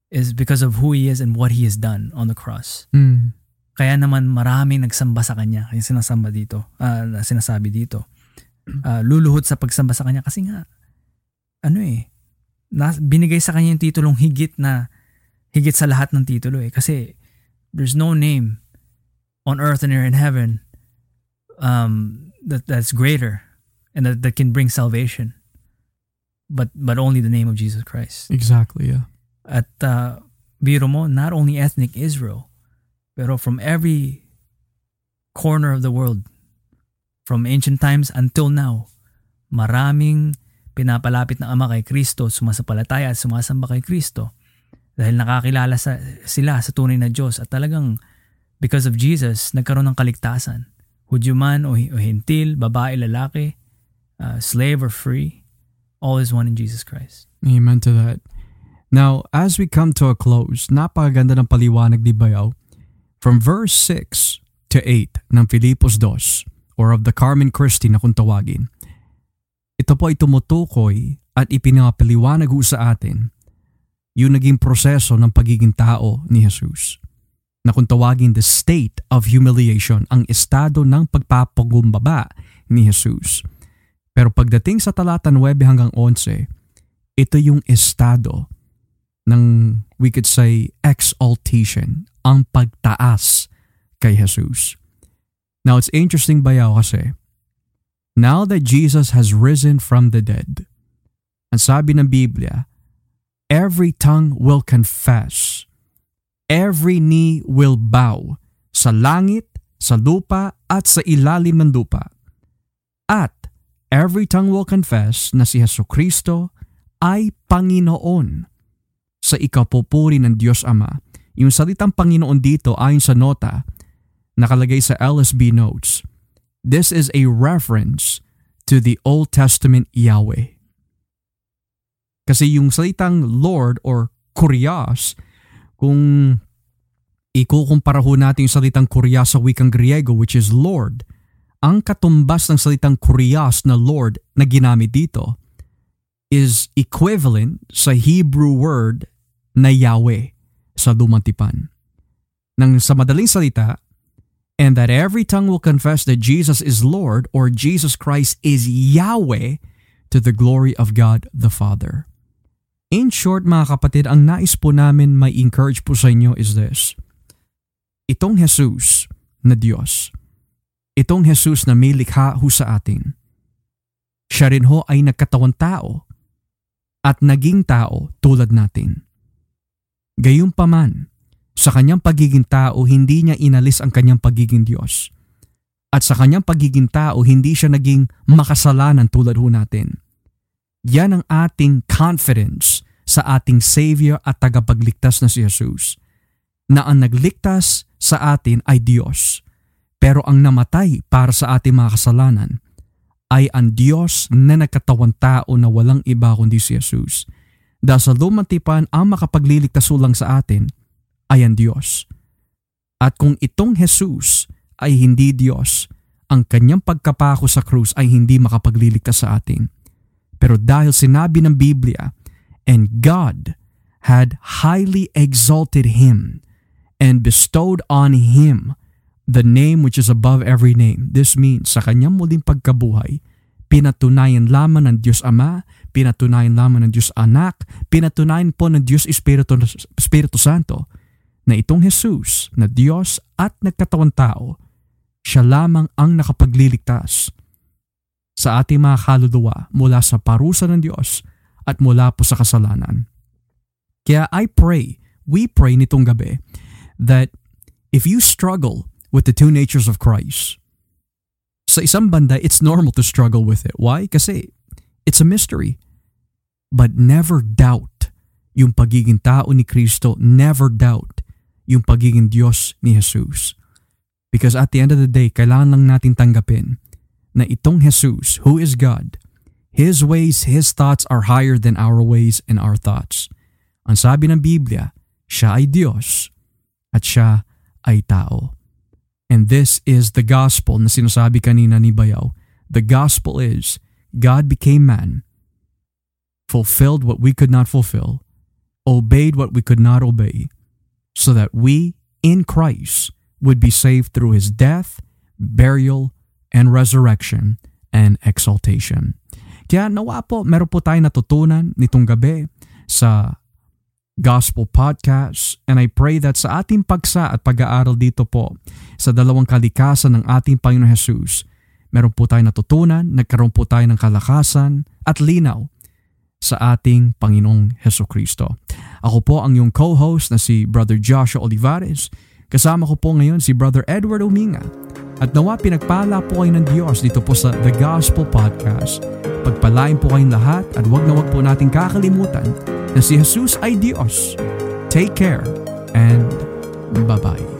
is because of who He is and what He has done on the cross. Mm. Kaya naman maraming nagsamba sa kanya. Yung sinasamba dito, na sinasabi dito. <clears throat> Ah, luluhod sa pagsamba sa kanya. Kasi nga ano eh na, binigay sa kanya yung titulong higit na higit sa lahat ng titulo eh. Kasi there's no name on earth and in heaven um that that's greater and that, that can bring salvation. But but only the name of Jesus Christ. Exactly, yeah. at uh, biro mo, not only ethnic Israel, pero from every corner of the world, from ancient times until now, maraming pinapalapit ng Ama kay Kristo, sumasapalataya at sumasamba kay Kristo dahil nakakilala sa, sila sa tunay na Diyos at talagang because of Jesus, nagkaroon ng kaligtasan. Hudyo man o, o hintil, babae, lalaki, uh, slave or free, all is one in Jesus Christ. Amen to that. Now, as we come to a close, napakaganda ng paliwanag ni Bayaw from verse 6 to 8 ng Filipos 2 or of the Carmen Christi na kung tawagin. Ito po ay tumutukoy at ipinapaliwanag ho sa atin yung naging proseso ng pagiging tao ni Jesus na kung tawagin the state of humiliation, ang estado ng pagpapagumbaba ni Jesus. Pero pagdating sa talata 9 hanggang 11, ito yung estado ng we could say exaltation, ang pagtaas kay Jesus. Now it's interesting bayaw kasi now that Jesus has risen from the dead, ang sabi ng Biblia, every tongue will confess, every knee will bow sa langit, sa lupa at sa ilalim ng lupa. At every tongue will confess na si Yesu Kristo ay Panginoon sa ikapupuri ng Diyos Ama. Yung salitang Panginoon dito ayon sa nota nakalagay sa LSB notes. This is a reference to the Old Testament Yahweh. Kasi yung salitang Lord or Kurios, kung ikukumpara ho natin yung salitang Kurios sa wikang Griego which is Lord, ang katumbas ng salitang Kurios na Lord na ginamit dito is equivalent sa Hebrew word na Yahweh sa lumang tipan. Nang sa madaling salita, and that every tongue will confess that Jesus is Lord or Jesus Christ is Yahweh to the glory of God the Father. In short mga kapatid, ang nais po namin may encourage po sa inyo is this. Itong Jesus na Diyos, itong Jesus na may likha ho sa atin, siya rin ho ay nagkatawang tao at naging tao tulad natin. Gayunpaman, sa kanyang pagiging tao, hindi niya inalis ang kanyang pagiging Diyos. At sa kanyang pagiging tao, hindi siya naging makasalanan tulad ho natin. Yan ang ating confidence sa ating Savior at tagapagligtas na si Jesus. Na ang nagligtas sa atin ay Diyos. Pero ang namatay para sa ating mga kasalanan ay ang Diyos na nagkatawang tao na walang iba kundi si Jesus. Dahil sa lumang tipan, ang makapagliligtas ulang sa atin ay ang Diyos. At kung itong Jesus ay hindi Diyos, ang kanyang pagkapako sa krus ay hindi makapagliligtas sa atin. Pero dahil sinabi ng Biblia, and God had highly exalted him and bestowed on him the name which is above every name. This means sa kanyang muling pagkabuhay, pinatunayan lamang ng Diyos Ama, pinatunayan lamang ng Diyos Anak, pinatunayan po ng Diyos Espiritu, Espiritu Santo na itong Jesus na Diyos at nagkatawang tao, siya lamang ang nakapagliligtas sa ating mga kaluluwa mula sa parusa ng Diyos at mula po sa kasalanan. Kaya I pray, we pray nitong gabi, that if you struggle with the two natures of Christ, sa isang banda, it's normal to struggle with it. Why? Kasi it's a mystery. But never doubt yung pagiging tao ni Kristo. Never doubt yung pagiging Diyos ni Jesus. Because at the end of the day, kailangan lang natin tanggapin na itong Jesus, who is God, His ways, His thoughts are higher than our ways and our thoughts. Ang sabi ng Biblia, siya ay Diyos at siya ay tao. And this is the gospel na sinasabi kanina ni Bayaw. The gospel is God became man, fulfilled what we could not fulfill, obeyed what we could not obey, so that we, in Christ, would be saved through his death, burial, and resurrection and exaltation. Kaya nawa po, meron po tayo natutunan nitong gabi sa Gospel Podcast and I pray that sa ating pagsa at pag-aaral dito po sa dalawang kalikasan ng ating Panginoon Jesus, meron po tayo natutunan, nagkaroon po tayo ng kalakasan at linaw sa ating Panginoong Heso Kristo. Ako po ang iyong co-host na si Brother Joshua Olivares. Kasama ko po ngayon si Brother Edward Uminga. At nawa pinagpala po kayo ng Diyos dito po sa The Gospel Podcast. Pagpalain po kayong lahat at wag na wag po natin kakalimutan na si Jesus ay Diyos. Take care and bye-bye.